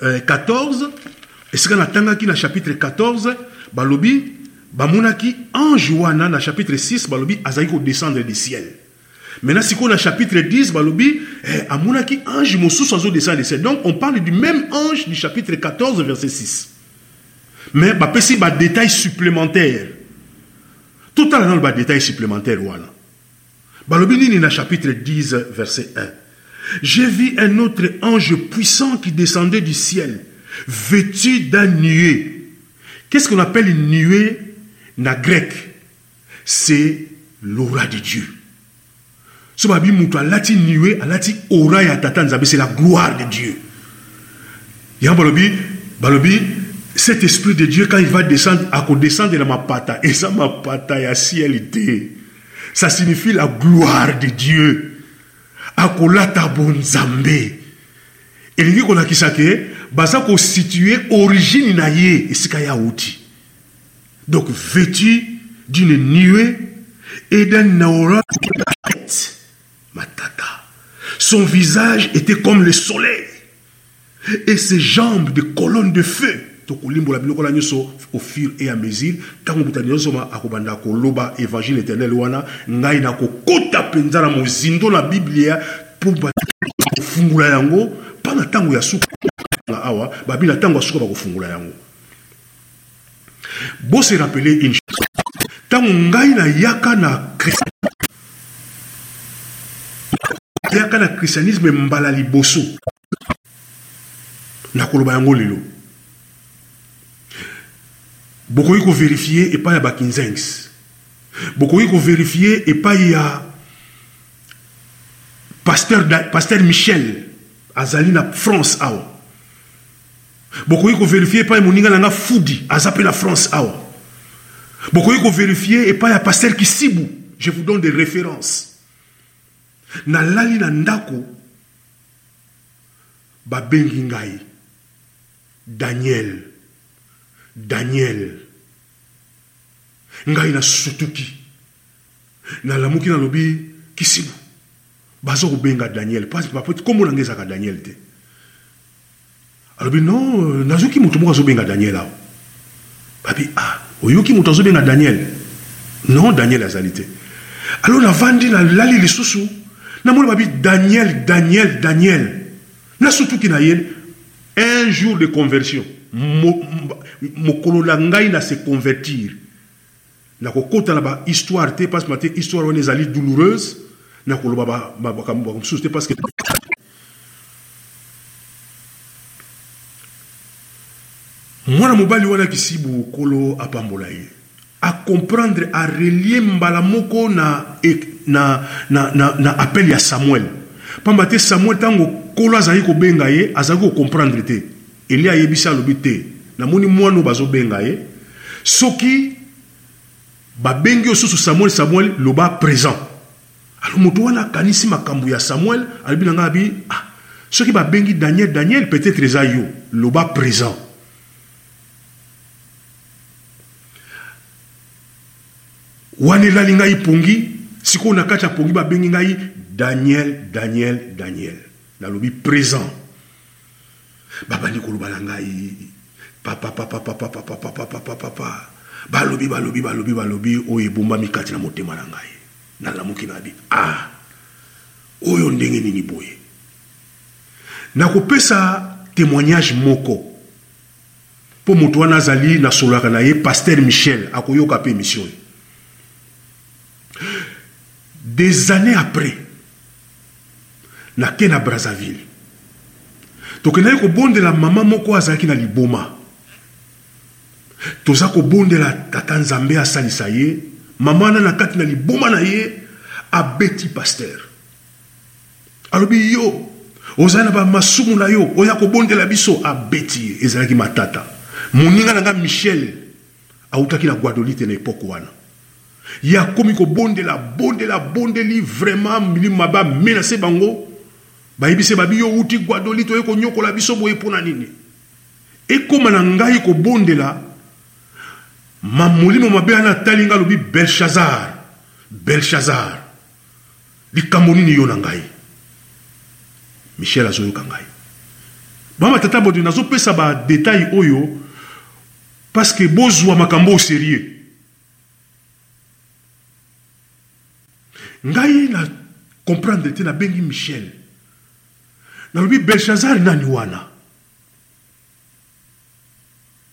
14 esika natangaki na chapitre 14 balobi bamonaki ange wana na chapitre 6 balobi azali kodescendre du ciel maintenant sikoyo na chapitre 10 balobi eh, amonaki ange mosusu azodescendre du ciel donc on parle du même ange du chapitre 14 verset 6 mais bapesi badetail supplémentaire totala nano badetail supplémentaire wana Balobi nini na chapitre 10 verset 1? J'ai vu un autre ange puissant qui descendait du ciel, vêtu d'un nuée. Qu'est-ce qu'on appelle une nuée na grec? C'est l'aura de Dieu. So babi mutu alati nuée, alati aura ya tata Nzambe, c'est la gloire de Dieu. Yango balobi, balobi cet esprit de Dieu quand il va descendre, ako descendre na mapata, eza mapata ya ciel te. ça signifie la gloire de dieu akolata bonzambe elingi kolakisa ke baza kositue origine na ye esika ye awuti donc vêtu d'une nuée et d'un aura matata son visage était comme le soleil et ses jambes des colonnes de feu tokolimbola biloko wana nioso au fur et à mesure tango moto aniosoma akobanda koloba evangile eternel wana ngai nakokota penza na mozindo na biblia po bato kofungula yango pa na tango ya suka awa babi na tango ya suka bakofungula yango. Bo se rappeler une chose, tango ngai nayaka na nayaka na christianisme mbala liboso, nakoloba yango lelo, bokoki ko verifier epai ya ba Kinzengs, bokoki ko verifier epai ya pasteur, pasteur Michel azali na France awa Bokoki ko verifier epai moninga na nga Fudi aza pe na France awa. Bokoki ko verifier epai ya Pasteur Kisibu, je vous donne des references. Nalali na ndako babengi ngai Daniel. Daniel. Ngai nasutuki. Nalamuki nalobi kisibu bazo kobenga Daniel pasi papoti kombo na nga ezalaka Daniel te alobi non euh, nazoki moto moko azobenga Daniel awa babi ah oyoki moto azobenga Daniel non Daniel azali te alo navandi nalali lisusu namoni babi Daniel Daniel Daniel nasutuki na ye un jour de conversion mokolo na ngai na se convertir Nako kota na ba histoire te parce que histoire wana ezali douloureuse na koloba ba makambo mosusu te parce que mwana mobali wana kisibu kolo apambola ye a comprendre a relie mbala moko na, na, na, na, na appel ya samuel pamba te samuel ntango kolo azalaki kobenga ye azalaki kocomprendre te Elie ayebisi alobi te namoni mwana oyo bazo benga ye soki ba bengi yo susu Samuel Samuel loba present alors moto wana akanisi makambu ya Samuel alobi na nga abi ah soki ba bengi Daniel Daniel peut etre eza yo loba present wana elali ngai pongi sikoyo na kati ya pongi babengi ngai daniel daniel daniel nalobi present Babandi koloba na ngai papapapapapapapapapapapa balobi balobi balobi balobi oyo ebombami kati na motema na ngai nalamuki na bi a ah, oyo ndenge nini boye nakopesa témoignage moko mpo moto wana azali nasololaka na ye paster michel akoyoka mpe émission ye Des annees après, nake na Brazzaville. Tokendaki kobondela mama moko azalaki na liboma. Toza kobondela tata Nzambe asalisa ye, mama wana na kati na liboma na ye abeti pasteur. Alobi yo ozali na ba masumu na yo oya kobondela biso abeti ye ezalaki matata. Moninga na nga Michel awutaki na Guadolite na epoque wana. Ye akomi kobondela bondela abondeli vraiment milimu mabe a menace bango bayebise babi yo owuti guadolite oye konyokola biso boye pona nini ekoma na ngai kobondela ma molimo mabe wana atali ngai alobi belshazar belshazar likambo nini yo na ngai michel azoyoka ngai bama tata bote nazopesa badetail oyo paske bozwa makambo o serieux ngai na comprendre te nabengi michel nalobi belshazzar nani wana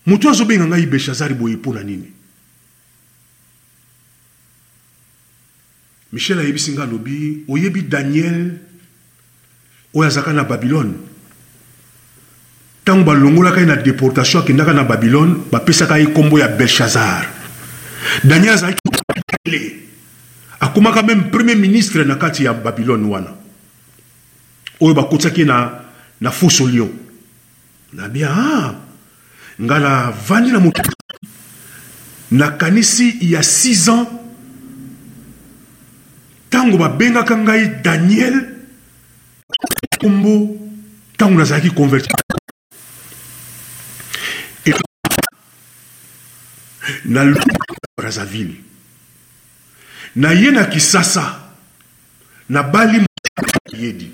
moto azobenga ngai belshazzar boye mpo na nini Michel ayebisi nga alobi oyebi Daniel oyo azalaka na Babylone ntango balongolaka ye na deportation akendaka na Babylone bapesaka ye nkombo ya Belshazzar Daniel azalaki akomaka meme premier ministre na kati ya Babylone wana oyo bakotisaki ye na, na foso lion Na bien haa nga na vandi na moto na kanisi ya six ans tango ba bengaka ngai Daniel kombo tango nazalaki converti na Brazzaville na ye na Kisasa Na bali mobali Yedi.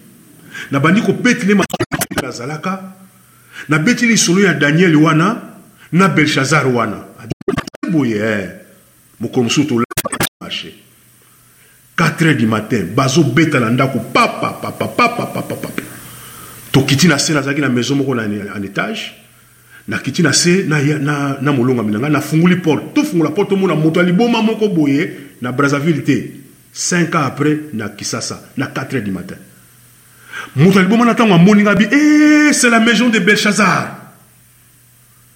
Na bandi ko beti ne masolo na zalaka. Na beti lisolo ya Daniel wana na Belshazar wana. Abimisi boye eh. Mokolo mosusu to lali marche. 4 heures du matin bazo beta na ndako papa papa papa papa papa. To kiti na se na zalaki na maison moko na en etage. Na kiti na se na na na molongami na ngai, na funguli porte. To fungola porte to mona moto ya liboma moko boye na Brazzaville te, cinq ans après na Kisasa na quatre heures du matin. Moto ya liboma na tango amoni ngai bi eeh c'est la maison de Belshazzar.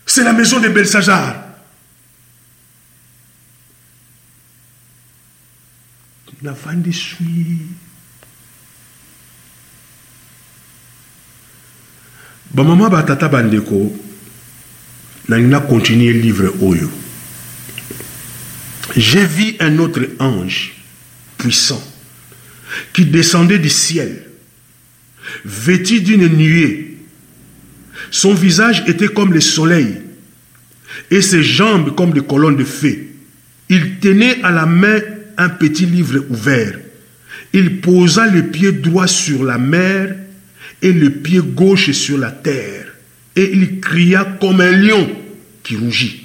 C'est la maison de Belshazzar. Na vandi swii. Ba mama ba tata ba ndeko nalingi na continuer livre oyo. J'ai vu un autre ange puissant qui descendait du ciel vêtu d'une nuée. Son visage était comme le soleil et ses jambes comme des colonnes de fées. Il tenait à la main un petit livre ouvert. Il posa le pied droit sur la mer et le pied gauche sur la terre. Et il cria comme un lion qui rougit.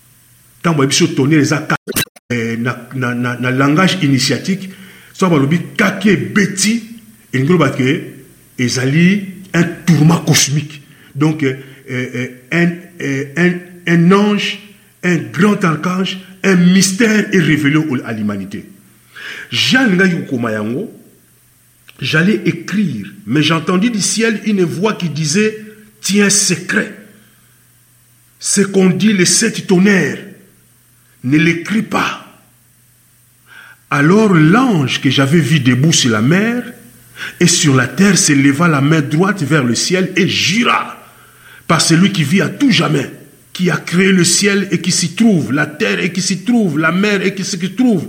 Tango ba biso tonnerre eza eh, na, na, na, na langage initiatique soki balobi kaki ebeti elingi koloba ke ezali un tourment cosmique donc eh, eh, un, eh, un, un ange un grand archange un mystère est révélé à l'humanité jean alingaki kokoma yango j'allais écrire mais j'entendis du ciel une voix qui disait tiens secret ce qu'on dit les sept tonnerres, ne l'écris pas. Alors l'ange que j'avais vu debout sur la mer et sur la terre s'éleva la main droite vers le ciel et jura par celui qui vit à tout jamais, qui a créé le ciel et qui s'y trouve, la terre et qui s'y trouve, la mer et qui s'y trouve.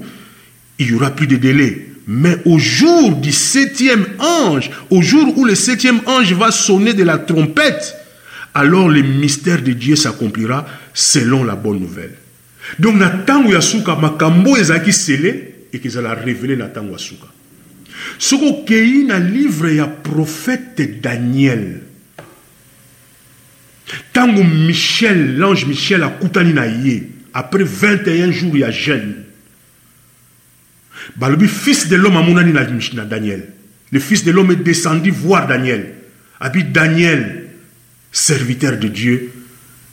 Il y aura plus de delai mais au jour du septième ange, au jour où le septième ange va sonner de la trompette, alors le mystère de Dieu s'accomplira selon la bonne nouvelle. Donc na tango ya suka makambo ezalaki scellé et qu'ils allaient révéler na tango ya suka. soki okei na livre ya profete daniel ntango michel l'ange michel akutani na ye après 21 jours ya jeune Balobi fils de l'homme amonani na na Daniel. Le fils de l'homme est descendu voir Daniel. Abi Daniel serviteur de Dieu,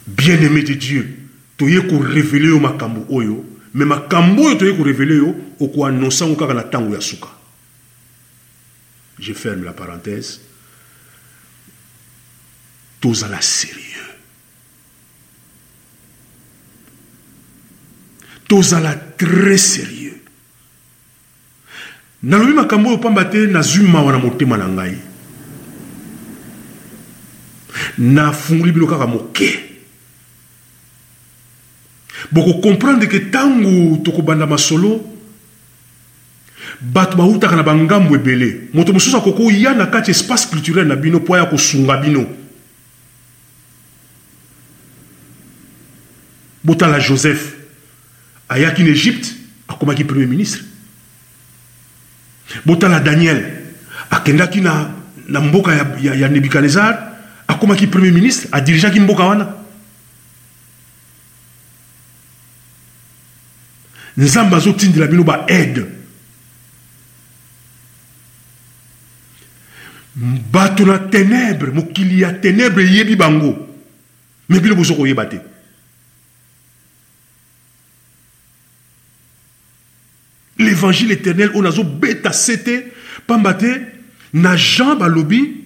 bien aime de Dieu, toye ko reveler yo makambo oyo, mais makambo oyo toye ko reveler yo oko annoncer yango kaka na tango ya suka. Je ferme la parenthèse. Tozala serieux. tozala très serieux nalobi makambo oyo pamba te nazwi mawa na motema na ngai nafungoli bino kaka moke bokokomprendre ke ntango tokobanda masolo bato bautaka na bangambo ebele moto mosusu akokoya na kati espace culturel na bino mpo aya kosunga bino Botala Joseph, ayaki na Egypte, akomaki premier ministre. Botala Daniel, akendaki na, na mboka ya, ya, ya Nebuchadnezzar, akomaki premier ministre, adirigeaki mboka wana. nzambe azotindela bino baaide bato na tenebre mokili ya tenebre eyebi bango me bino bozo koyeba te l'évangile éternel oyo nazobeta sete pamba te na jean balobi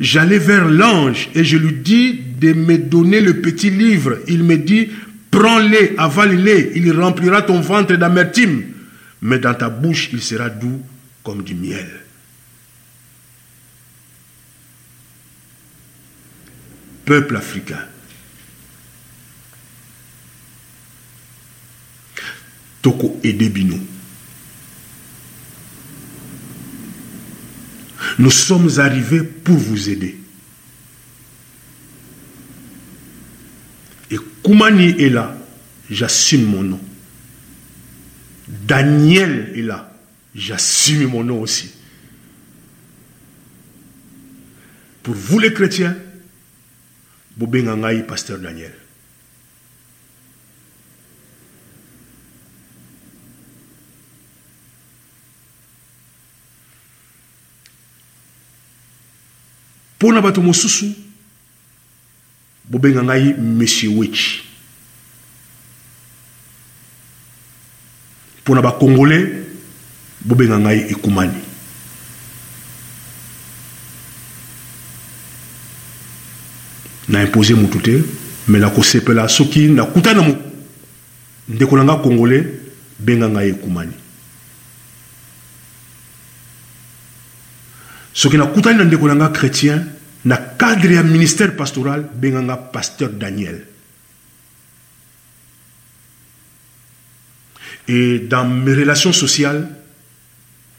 J'allais vers l'ange et je lui dis de me donner le petit livre. Il me dit, prends-le, avale-le, il remplira ton ventre d'amertume, mais dans ta bouche il sera doux comme du miel. Peuple africain, Toko et Edebino. Nous sommes arrivés pour vous aider. Et Koumani est là, j'assume mon nom. Daniel est là, j'assume mon nom aussi. Pour vous les chrétiens, Bobengangai pasteur Daniel. mpo na bato mosusu bobenga ngai monsieur wich Pona ba congolais bobenga ngai ekumani. Na impose mutu te mais nakosepela soki nakutani na ndeko na nga congolais benga ngai ekumani. Soki nakutani na ndeko na nga chretien na cadre ya ministère pastoral benga nga pasteur Daniel. Et dans mes relations sociales,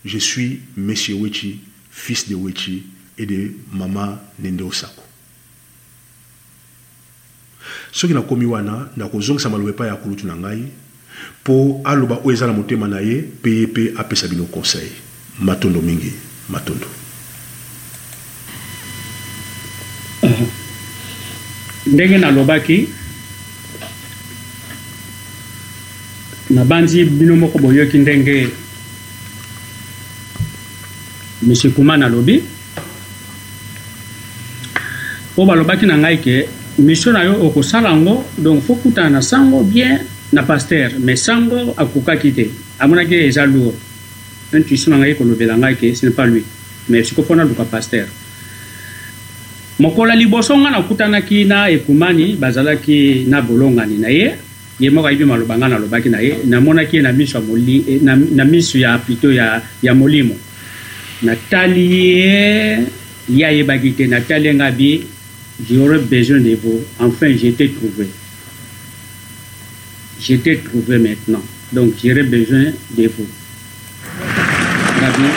je suis Monsieur Wechi, fils de Wechi et de Maman Nende Osako. soki nakomi wana nakozongisa maloba epai ya kulutu na ngai Po aloba oyo eza na motema na ye pe ye pe apesa bino conseil. Matondo mingi. Matondo. Ndenge nalobaki, nabanzi bino moko boyoki ndenge Monsieur Kuman alobi. po balobaki na ngai ke mission na yo okosala yango donc fo kutana na sango bien na pasteur mais sango akokaki te amonaki eza lourd intuition na ngai ekolobela ngai ke ce n'est pas lui mais siko fo naluka pasteur mokolo ya liboso ngai nakutanaki na ekumani bazalaki na bolongani na ye Ye moko ayebi maloba ngai nalobaki na ye, namonaki ye na miso ya moli, eh, na, na miso ya plutôt ya, ya molimo. Natali ye, ye ayebaki te, natali ye ngai bi, j'aurais besoin de vous, enfin je t'ai trouvé. Je t'ai trouvé maintenant, donc j'aurais besoin de vous. Ngabi,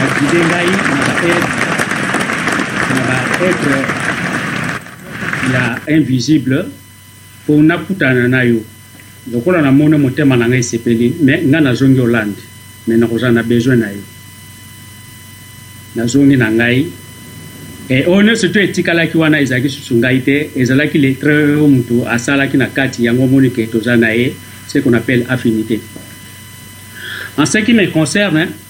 baguide ngai na baêtre, na baêtre ya invisible, Po na kutana na yo. Lokola na moni yo motema na nga esepeli mais nga na zongi Hollande mais na kozala na besoin na yo na zongi na ngai eh, oyo nionso to etikalaki wana ezalaki susu ngai te ezalaki le très haut mutu asalaki na kati yango moni ke toza na ye ce qu'on appelle affinité en ce qui me concerne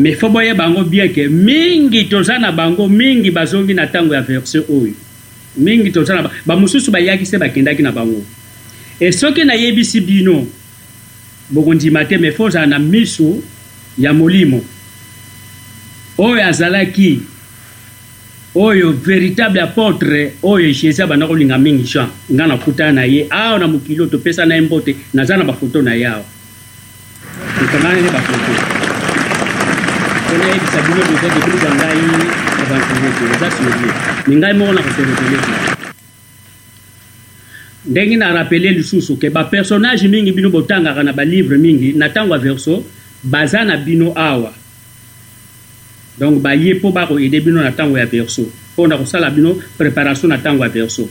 Mais faut boyeba yango bien que mingi toza na bango mingi bazongi na tango ya verse oyo. Mingi toza na ba mususu bayaki se bakendaki na bango. Et soki nayebisi bino bokondima te mais faut ozala na misu ya molimo. Oyo azalaki oyo veritable apotre oyo Jesus abanda kolinga mingi Jean. Nga nakutana na ye awa na mokili oyo topesana ye mbote naza na ba photo na ye awa. Tokanani ba koko. Kona yebisa bino deja depuis kwa ngai aventurier te eza serieux. Mais ngai moko na ko se reveler te. Ndenge na rappeler lisusu ke ba personnages mingi bino botangaka na ba livres mingi na tango ya verso baza na bino awa. Donc baye po ba ko aider bino na tango ya verso po na kosala bino preparation na tango ya verso.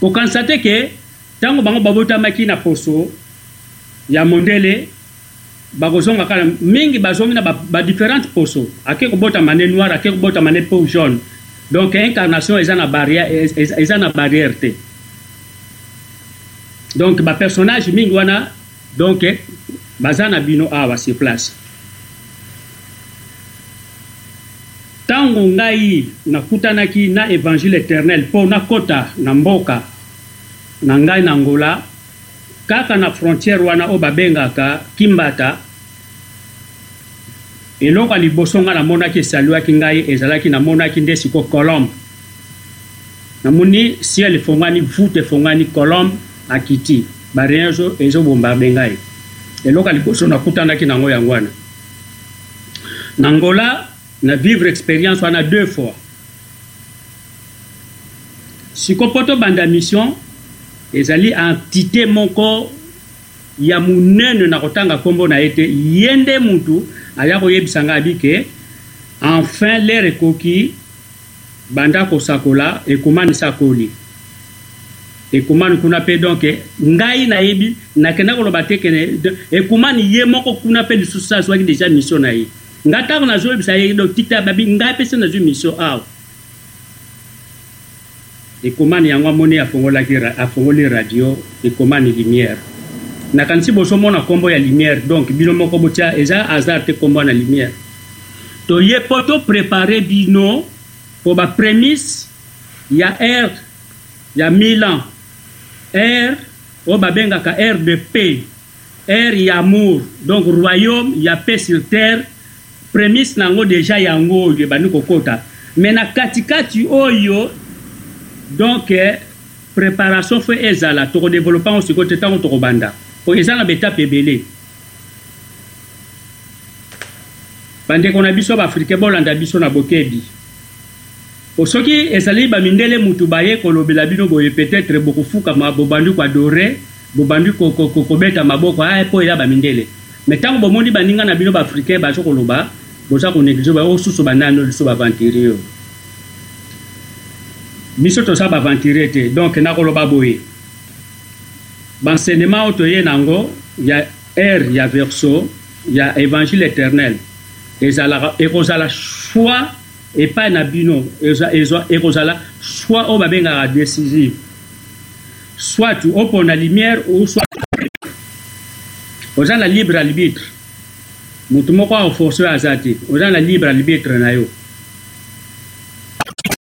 Ko constate ke Tango bango babotamaki na poso ya mondele bakozonga kaka mingi bazongi na ba differentes poso ake kobotama ne noir ake kobotama ne peau jaune donc incarnation eza na barrière eza na barrière te donc ba personnage mingi wana donc baza na bino awa sur place ntango ngai nakutanaki na evangile eternel mpo nakota na mboka na ngai na Angola, kaka na frontière wana oyo babengaka Kimbata, eloko ya liboso ngai namonaki e saluaki ngai ezalaki namonaki nde siko Colombe. Namoni ciel efongani, voûte efongani, Colombe akiti, ba rien ezo ezo bombarder ngai. Eloko ya liboso nakutanaki nango yango wana. Na Angola na vivre experience wana deux fois. Siko po tobanda mission ezali entite moko ya munene na kotanga kombo na ye te ye nde mutu aya koyebisa ngai abi ke enfin l'heure ekoki banda kosakola ekumani sakoli ekumani kuna pe donc ngai nayebi nakenda koloba te ke ekumani ye moko kuna pe lisusu asuaki dejà mission na ye Nga tango nazo yebisa ye donc kita babi nga pe se nazui mission awa. Ekomani yango amoni afongolaki afongoli radio ekomani lumière. Nakanisi boso mona kombo ya lumière donc bino moko botia eza hasard te kombo na lumière. Toye po to preparer bino po ba premises ya ère ya 1000 ans ère oyo babengaka ère de paix Heure ya amour donc royaume ya paix sur terre premisse na yango dejà yango oyo ebandi kokota mais na kati kati oyo donc preparation faut ezala toko developper yango sikoyo te tango toko banda po eza na ba etape ebele bandeko na biso ba africain bolanda biso na bokebi po soki ezali ba mindele mutu baye kolobela bino boye peut-etre bokofukama bobandi ko adorer Bobandi ko ko ko kobeta maboko ah po eya ba mindele mais tango bomoni baninga na bino ba africain bazo koloba boza ko neglige ba osusu ba nani oyo ba aventurier oyo biso toza ba aventurier te donc na koloba boye ba enseignement oyo toye nango ya air ya verso ya évangile éternel ezalaka ekozala choix epai na bino ekozala choix oyo babengaka décisive soit opona lumière ou soit oza na libre arbitre moto moko aoforce oyo aza te oza na libre arbitre na yo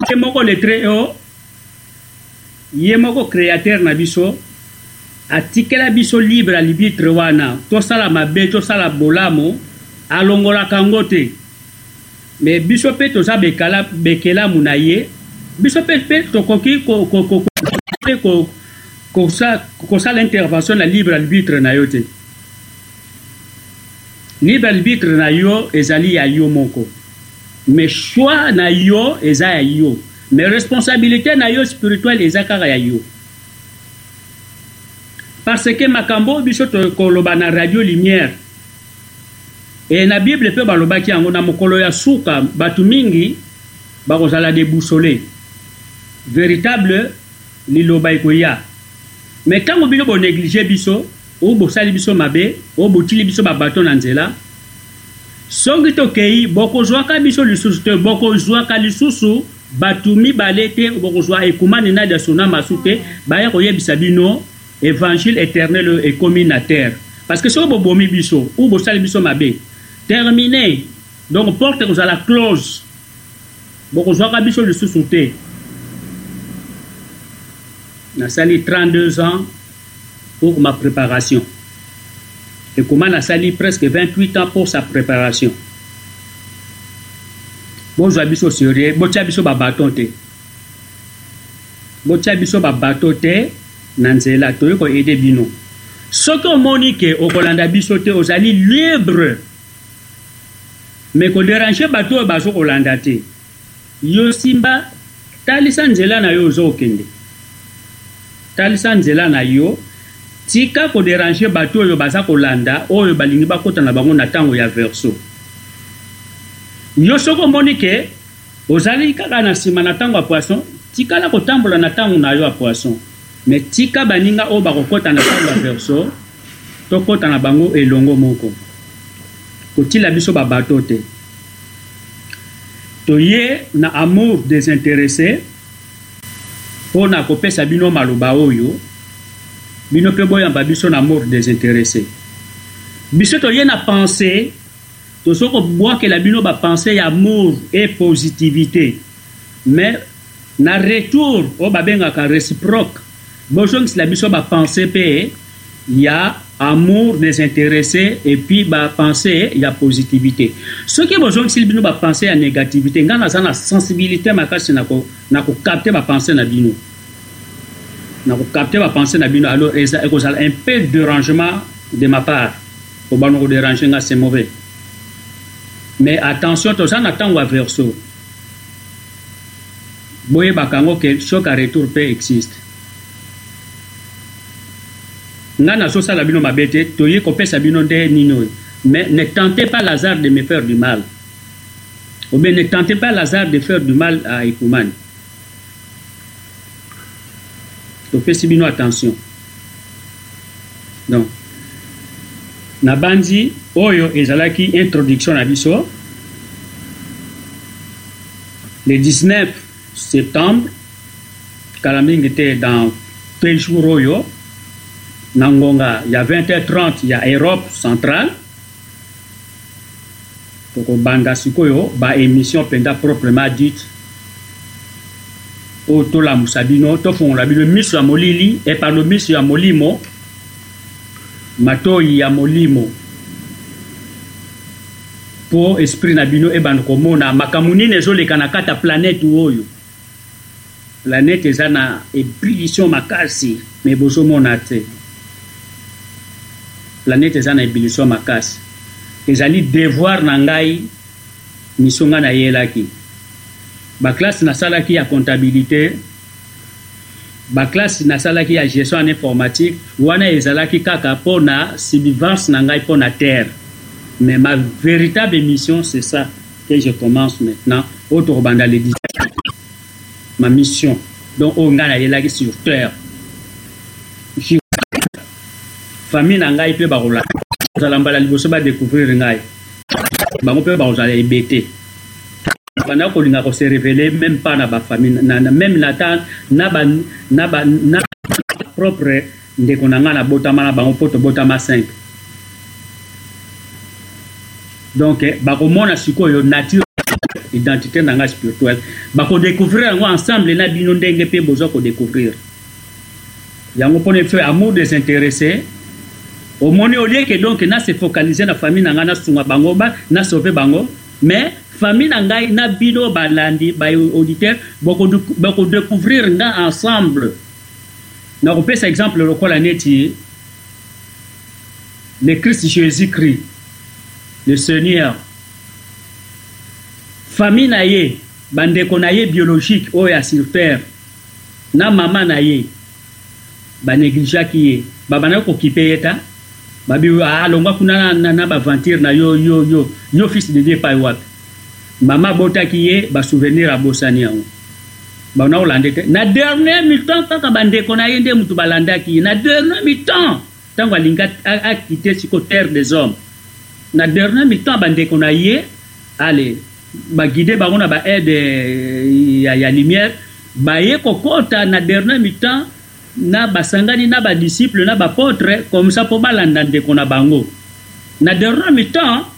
ye moko letre o oh, ye moko créateur na biso atikela biso libre arbitre wana tosala mabe tosala bolamu alongolaka yango te Mais biso pe toza bekala bekelamu na ye biso pe pe tokoki ko ko ko pe ko kosa kosala intervention na libre arbitre na yo te libre arbitre na yo ezali ya yo moko mais choix na yo eza ya yo mais responsabilité na yo spirituelle eza kaka ya yo parce que makambo biso tokoloba na radio lumière Ee, na Bible, mpe balobaki yango, na mokolo ya suka, bato mingi bakozala deboussole. Veritable Liloba ekoya. Mais tango bino bo negliger biso, ou bosali biso mabe, ou botili biso ba baton na nzela, soki tokeyi, bokozuaka biso lisusu te, bokozuaka lisusu bato mibale te, bokozua Ekumani na Liasuna Masu te, baya koyebisa bino, Evangile eternel oyo ekomi na terre parce que soki bobomi biso ou bosali biso mabe termine donc porte ekozala close bokozwaka biso lisusu te nasali 32 ans pour ma préparation ekoma nasali presque 28 ans pour sa préparation bozwa biso sérieux botya biso babaton te botya biso babato te na nzela toye ko aider bino soki omoni ke okolanda biso te ozali libre me koderange bato oyo bazo kolanda te yo simba talisa nzela na yo ozo okende talisa nzela na yo tika koderange bato oyo baza kolanda oyo balingi bakota na bango na ntango ya verso yo soki omoni ke Ozali kaka na nsima na ntango ya poisson? Tikala kotambola na ntango na yo ya poisson, mais tika baninga oyo bakokota na ntango ya verseau tokota na bango elongo moko. Kotila biso ba bateau te. Toye na amour desinteresse mpo na kopesa bino maloba oyo, bino mpe boyamba biso na amour desinteresse. Biso toye na pensee. Tozo ko bwakela bino ba pensees ya amour et positivite mais na retour oyo ba bengaka reciproque bo zongisela biso ba pensees pe ya amour desinteresse et puis ba pensees ya positivite. Soki bo zongiseli bino ba pensees ya negativite nga naza na sensibilite makasi na ko na ko capter ba pensees na bino. Na ko capter ba pensees na bino alors eza eko zala un peu derangement de ma part. kobano ko deranger nga c'est mauvais mais attention toza na ntango ya verso boyebaka yango ke choc a retour mpe existe nga nazosala bino mabe te toye kopesa bino nde nini oyo mais ne tentez pas lazare de me faire du mal ou bien ne tentez pas lazare de faire du mal à ekumani topesi bino attention donc nabanzi oyo ezalaki introduction na biso le 19 septembre kala mingi te dans pe jour oyo na ngonga ya 20h30 ya europe centrale Toko banda sikoyo ba emission penza proprement dit oyo tolamusa bino tofongola bino miso ya molili epano miso ya molimo matoyi ya molimo po esprit na bino ebanda komona makambo nini ezoleka na kati ya planète oyo Planète eza na ebullition makasi mais bozo mona te. Planète eza na ebullition makasi. Ezali devoir na ngai mission ngai nayelaki. Ba classe nasalaki ya comptabilite, ba classe nasalaki ya gestion en informatique wana ezalaki kaka mpo na subvivance na ngai mpo na terre mais ma veritable mission c'est ça. que je commence maintenant oyo tokobanda le 17 ma mission donc oyo ngai nayelaki sur terre famille na ngai mpe bakolaka kozala mbala liboso badécouvrir ngai bango mpe bakozala ebete banda kolinga kose révele même pas na bafamille même nata na ba, na ba, na propre Ndeko na nga na botama na bango po tobotama 5 donc bakomona sikoyo nature identité na nga spirituelle bako découvrir yango ensemble na bino ndenge pe boza ko découvrir yango pona fe amour désintéressé omoni olie ke donc na se focaliser na famille na nga na sunga bango ba na sauver bango mais famille na ngai na bino balandi ba auditeur bako découvrir nga ensemble nakopesa exemple lokola neti le christ jésus christ le seigneur famille na ye bandeko na ye biologique oyo ya sur terre na mama na ye banegligeaki ye babandaki kokipe ye ta babi alongwa ah, kuna na, na, na baventure na yo yo yo yo fils de dieu epai wapi mama abotaki ye basouvenir abosani yango bana olande te na dernier mi-temps kaka bandeko na ye nde moto balandaki ye na dernier mi-temps ntango alingi akite siko terre des hommes na dernier mi-temps bandeko na ye ale baguide bango na baaide eh, ya, ya lumière baye kokɔta na dernier mi-temps na basangani na badisciple na bapotre comme ça mpo balanda ndeko na bango na dernier mi-temps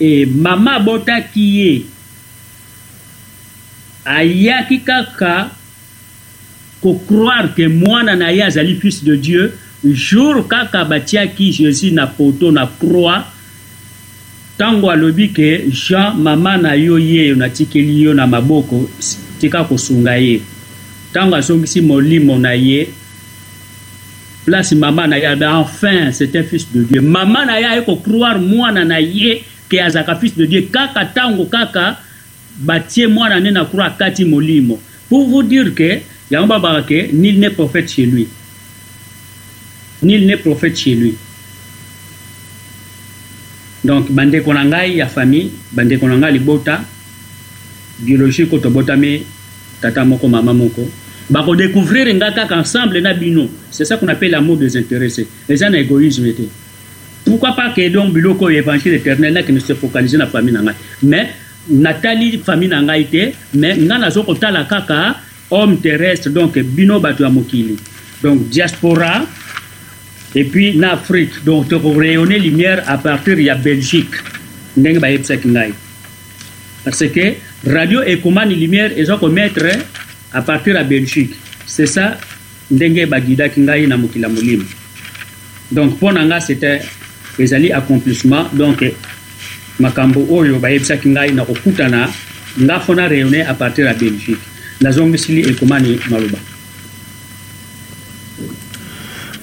e, mama abotaki ye Ayaki kaka ko croire que mwana na ye azali fils de Dieu jour kaka batiaki Jesus na poteau na croix tango alobi que Jean maman na yo yeyo natikeli yo na maboko tika kosunga ye tango azongisi molimo na ye place maman na ye enfin c'est un fils de Dieu maman na ye aye ko croire mwana na ye que azalaka fils de Dieu kaka tango kaka batie mwana ne na croix akati molimo pour vous dire que yango babaka que nul n'est prophète chez lui nul n'est prophète chez lui donc bandeko na ngai ya famille bandeko na ngai libota biologie ko tobotami tata moko mama moko bakodécouvrir nga kaka ensemble na bino c'est ça qu'on appelle l'amour des intéressés eza na égoïsme te Pourquoi pas que donc biloko oyo evangile eternel naki ne se focaliser na famille na ngai mais natali famille na ngai te mais ngai nazo kotala kaka homme terrestre donc bino bato ya mokili donc diaspora et puis na Afrique donc toko rayonner lumière à partir ya Belgique ndenge bayebisaki ngai parce que radio ekomani lumière eza ko mettre à partir ya Belgique c'est ça Ndenge ba guidaki ngai na mokili ya molimo. Donc mpo na ngai c'etait ezali accomplissement donc makambo oyo bayebisaki ngai na kokutana nga fona rayonne à partir ya Belgique. Nazongisili ekomani maloba.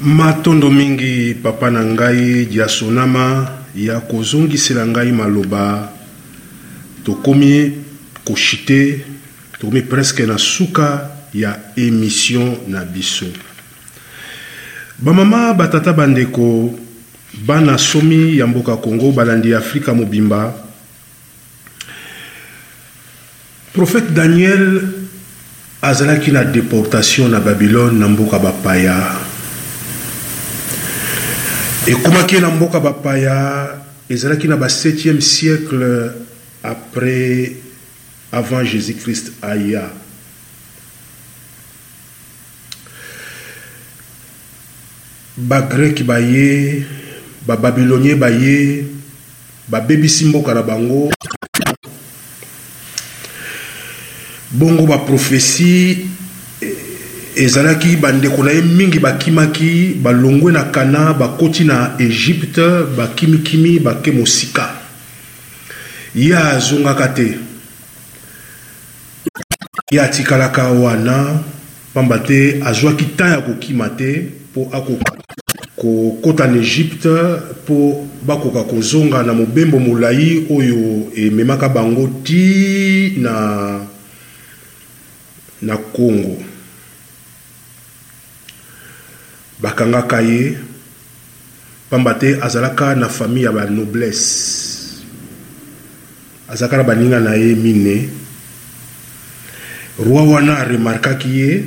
Matondo mingi papa na ngai Diasonama ya kozongisela ngai maloba. Tokomi koshite Tokomi presque na suka ya emission na biso. Ba mama, ba tata, ba ndeko, bana somi ya mboka Congo, balandi ya Afrika mobimba, Prophète Daniel azalaki na deportation na Babylone na mboka ba paya. Ekomaki na mboka ba paya, ezalaki na ba septième siècle après Avant Jesus Christ aya. Ba Grecs baye, ba Babyloniens baye, ba bebisi mboka na bango. Bongo ba prophetie ezalaki bandeko na ye mingi bakimaki balongwe na kana bakoti na egypte bakimikimi bake mosika Ye azongaka te. Ye atikalaka wana pamba te azwaki temps ya kokima te po akoka kokota na Egypte po bakoka kozonga na mobembo molayi oyo ememaka bango tii na Congo. Bakangaka ye pamba te azalaka na famille ya ba noblesse. Azalaka na baninga na ye mine. Roi wana a remarkaki ye,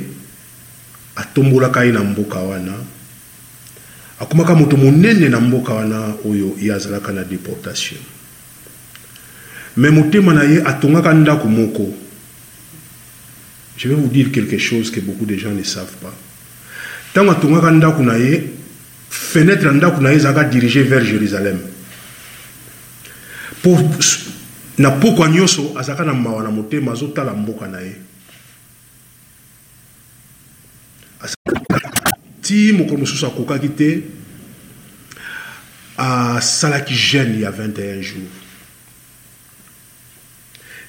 atombolaka ye na mboka wana. Akomaka moto monene na mboka wana oyo ye azalaka na deportation. Mais motema na ye atongaka ndako moko. Je vais vous dire quelque chose que beaucoup de gens ne savent pas, tango atongaka ndaku na ye, fenetre ya ndaku na ye ezalaka diriger vers Jerusalem, po na pokwa nionso azalaka na mawa na motema, azo tala mboka na ye. Ti mokolo mosusu akokaki te, asalaki jeune ya 21 jours.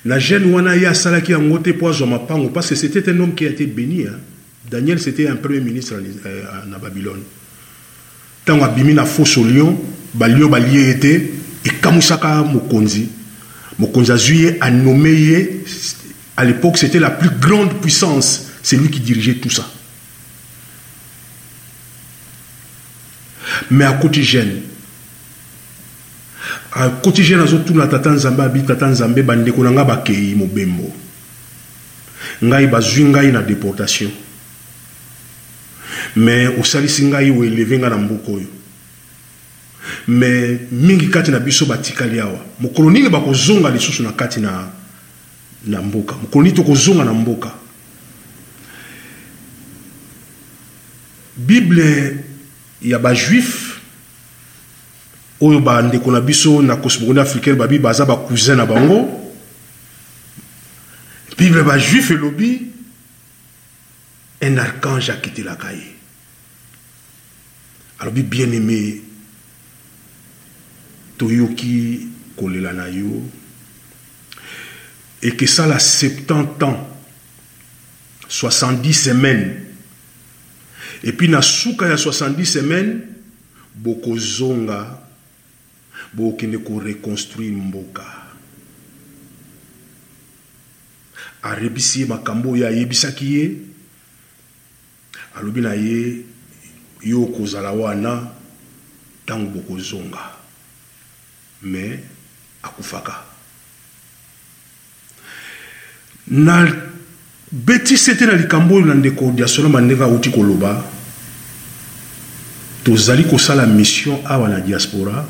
Na jeune wana ye asalaki yango te po azwa mapangu parce que c'etait un homme qui a ete beni hein Daniel c'etait un premier ministre na Babylone tango abimi na fosse au lion ba lion balie ye te ekamuisaka mokonzi mokonzi azui ye a nomme ye à l'epoque c'etait la plus grande puissance c'est lui qui dirigeait tout ça mais akuti jeune A koti jeune azo tuna tata nzambe abi tata nzambe ba ndeko na nga ba keyi mobembo ngai ba zui ngai na deportation mais osalisi ngai o eleve nga na mboka oyo mais mingi kati na biso ba tikali awa mokolo nini ba ko zonga lisusu na kati na na mboka mokolo nini toko zonga na mboka bible ya ba juif oyo ba ndeko na biso na cosmogonie africaine babi baza ba cousin na bango bible ba juif elobi un archange akitelaka ye alobi bien aimé toyoki kolela na yo ekesala 70 ans 70 semaines epuis na suka ya 70 semaines Bokozonga bokende ko reconstruire mboka. Arebisi ye makambo oyo ye ayebisaki ye. Alobi na ye yo okozala wana tango bokozonga. Mais akufaka. Na beti sete na likambo oyo na ndeko Odiasolama ndenge awuti koloba, tozali kosala mission awa na diaspora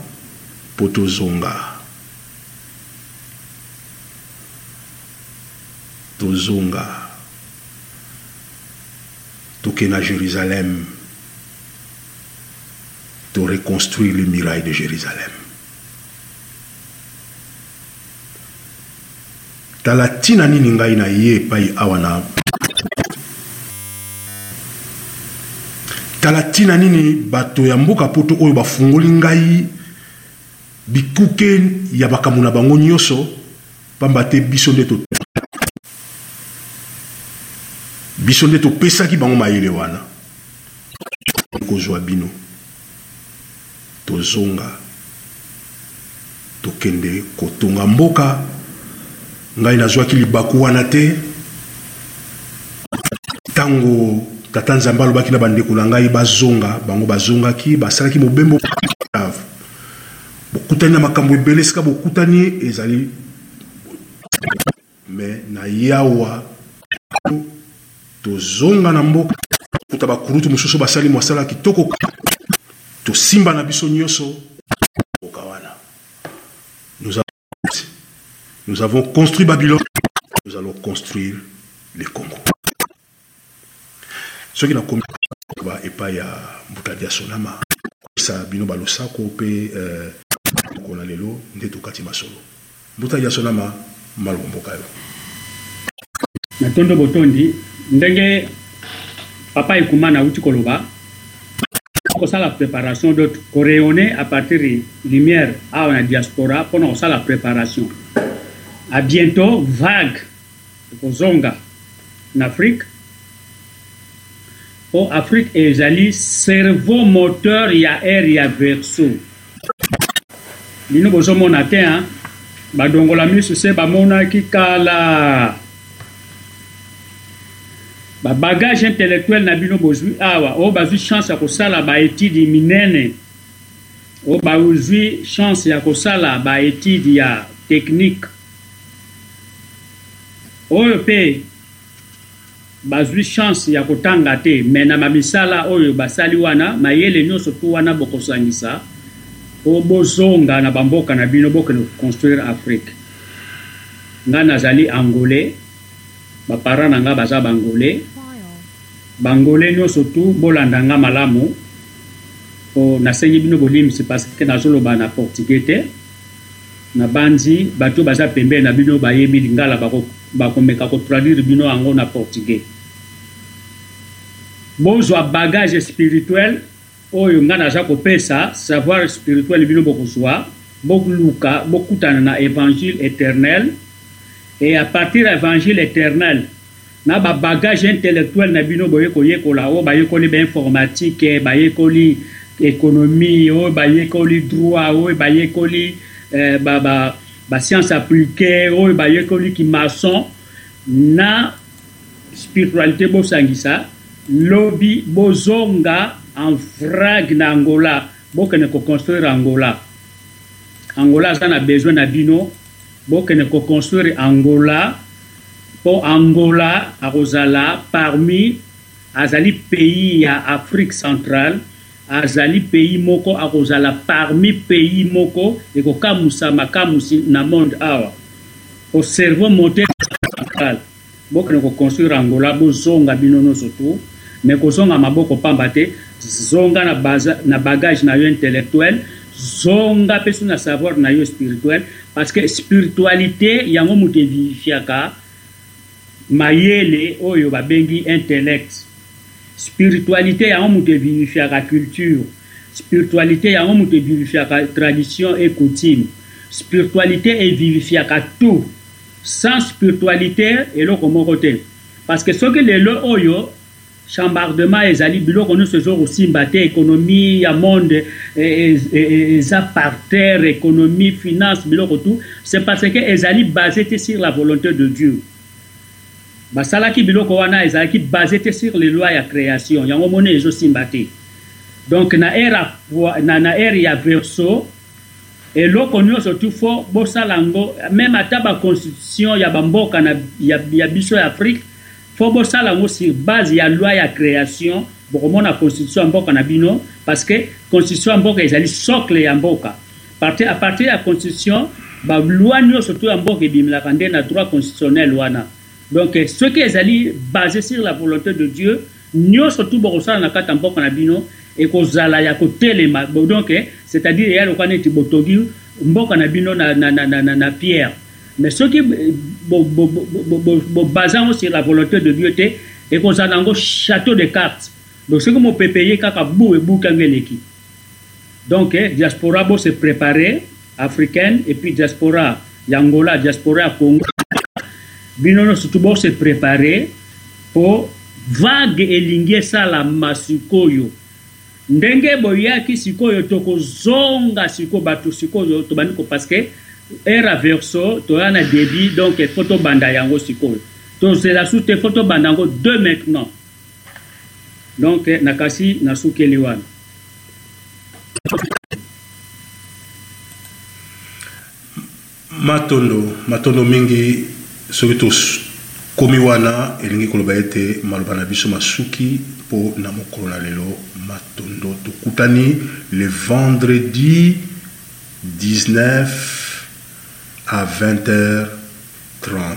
po tozonga. Tozonga. Tokende na Jerusalem. To reconstruire les murailles de Jerusalem. Tala tina nini ngai na ye epai awa na Tala tina nini bato ya mboka poto oyo bafungoli ngai bikuke ya bakambo na bango nyoso pamba te biso nde to biso nde topesaki bango mayele wana kozwa bino. Tozonga tokende kotonga mboka ngai nazwaki libaku wana te ntango tata nzambe alobaki na bandeko na ngai bazonga bango bazongaki basalaki mobembo grave bokutani na makambo ebele esika bokutani ezali Mais na yawa biso tozonga na mboka tokuta ba kulutu mususu basali muasala kitoko kaka tosimba na biso nioso mboka wana nous avons nous avons construit Babylone nous allons construire le Congo. Soki na komi ba epai ya mbuta dia sonama sa bino ba losako pe euh kona lelo nde tokati masolo mbuta dia sonama malko mboka yo. Matondo botondi ndenge papa ekumana awuti koloba kosala preparation dot ko rayonne à partir lumière awa na diaspora pona kosala preparation à bientot vague Tokozonga n'Afrique po Afrique ezali cerveau moteur ya ère ya Verseau. Bino bozomona te hein? Ba dongola misu se bamonaki kala. Ba bagage intellectuel na bino bozwi awa oyo bazwi chance ya kosala ba etudes minene oyo bazwi chance ya kosala ba etudes ya technique. Oyo pe bazui chance ya kotanga te mais na ba misala oyo basali wana mayele nionso tout wana bokosangisa po bozonga na ba mboka na bino bokende ko construire Afrique. Nga nazali Angolais ba parents na nga baza b'Angolais. B'Angolais nionso tout bolanda nga malamu po nasengi bino bolimbisi parce que nazoloba na portugais te. Na banzi batu oyo baza pembeni na bino ba yebi lingala bako bako meka ko traduire bino yango na portugais. Bo zwa bagage spirituel oyo nga naza ko pesa savoir spirituel bino boko zwa bo luka bo kutana na evangile eternel et à partir ya evangile eternel na ba bagages intellectuels na bino boye koyekola oyo bayekoli ba informatique bayekoli economie oyo bayekoli droit oyo bayekoli eh, ba, ba, ba science appliquée oyo bayekoli kimaçon na spiritualité bosangisa lobi bozonga en vrague na angola bokende koconstruire angola angola aza na besoin na bino Bokende ko construire Angola po Angola akozala parmi azali pays ya Afrique centrale azali pays moko akozala parmi pays moko ekokamusa makamusi na monde awa po cerveau moteur ya Afrique centrale Bokende ko construire Angola bozonga bino nioso tout mais kozonga maboko pamba te zonga na base na bagage na yo intellectuel zonga pe suna savoir na yo spirituel parce que spiritualite yango moto evivifiaka mayele oyo babengi intellect spiritualite yango moto evivifiaka culture spiritualite yango moto evivifiaka tradition et coutume spiritualite evivifiaka tout Sans spirtualite eloko moko te parce que soki lelo oyo chambardement ezali biloko nionso ezo kosimba te economie ya monde eza par terre economie finance biloko tout c'est parce que ezali base te sur la volonté de Dieu basalaki biloko wana ezalaki base te sur les lois ya création yango moni ezo simba te donc na era na, na era ya verso Eloko nioso tout fo bosala yango meme ata ba constitution ya ba mboka na ya biso ya Afrique fo bosala yango sur base ya loi ya creation bokomona constitution ya mboka na bino parce que constitution ya mboka ezali socle ya mboka partir à partir ya constitution ba loi nioso tout ya mboka ebimelaka nde na droit constitutionnel wana donc soki ezali base sur la volonte de Dieu Nioso tout bokosala na kati ya mboka na bino ekozala ya kotelema donc c'est à dire eya lokola neti botongi mboka na bino na, na, na, na, na, na pierre mais soki bobaza yango sur la volonté de Dieu te ekozala yango château de cartes donc soki mopepe ye kaka bu ebuki yango eleki Donc diaspora bo se preparer africaine et puis diaspora ya Angola, diaspora ya Congo bino no surtout bo se preparer po vague elingi esalama sikoyo ndenge boyaki sikoyo tokozonga sikoyo bato sikoyo tobandi ko parce que era verso toya na débit donc il faut tobanda yango sikoyo tozela su te faut tobanda yango de maintenant donc na kasi na sukeli wana matondo matondo mingi soki tokomi wana elingi koloba ete maloba na biso masuki mpo na mokolo na lelo matondo tokutani le vendredi 19 à 20 h 30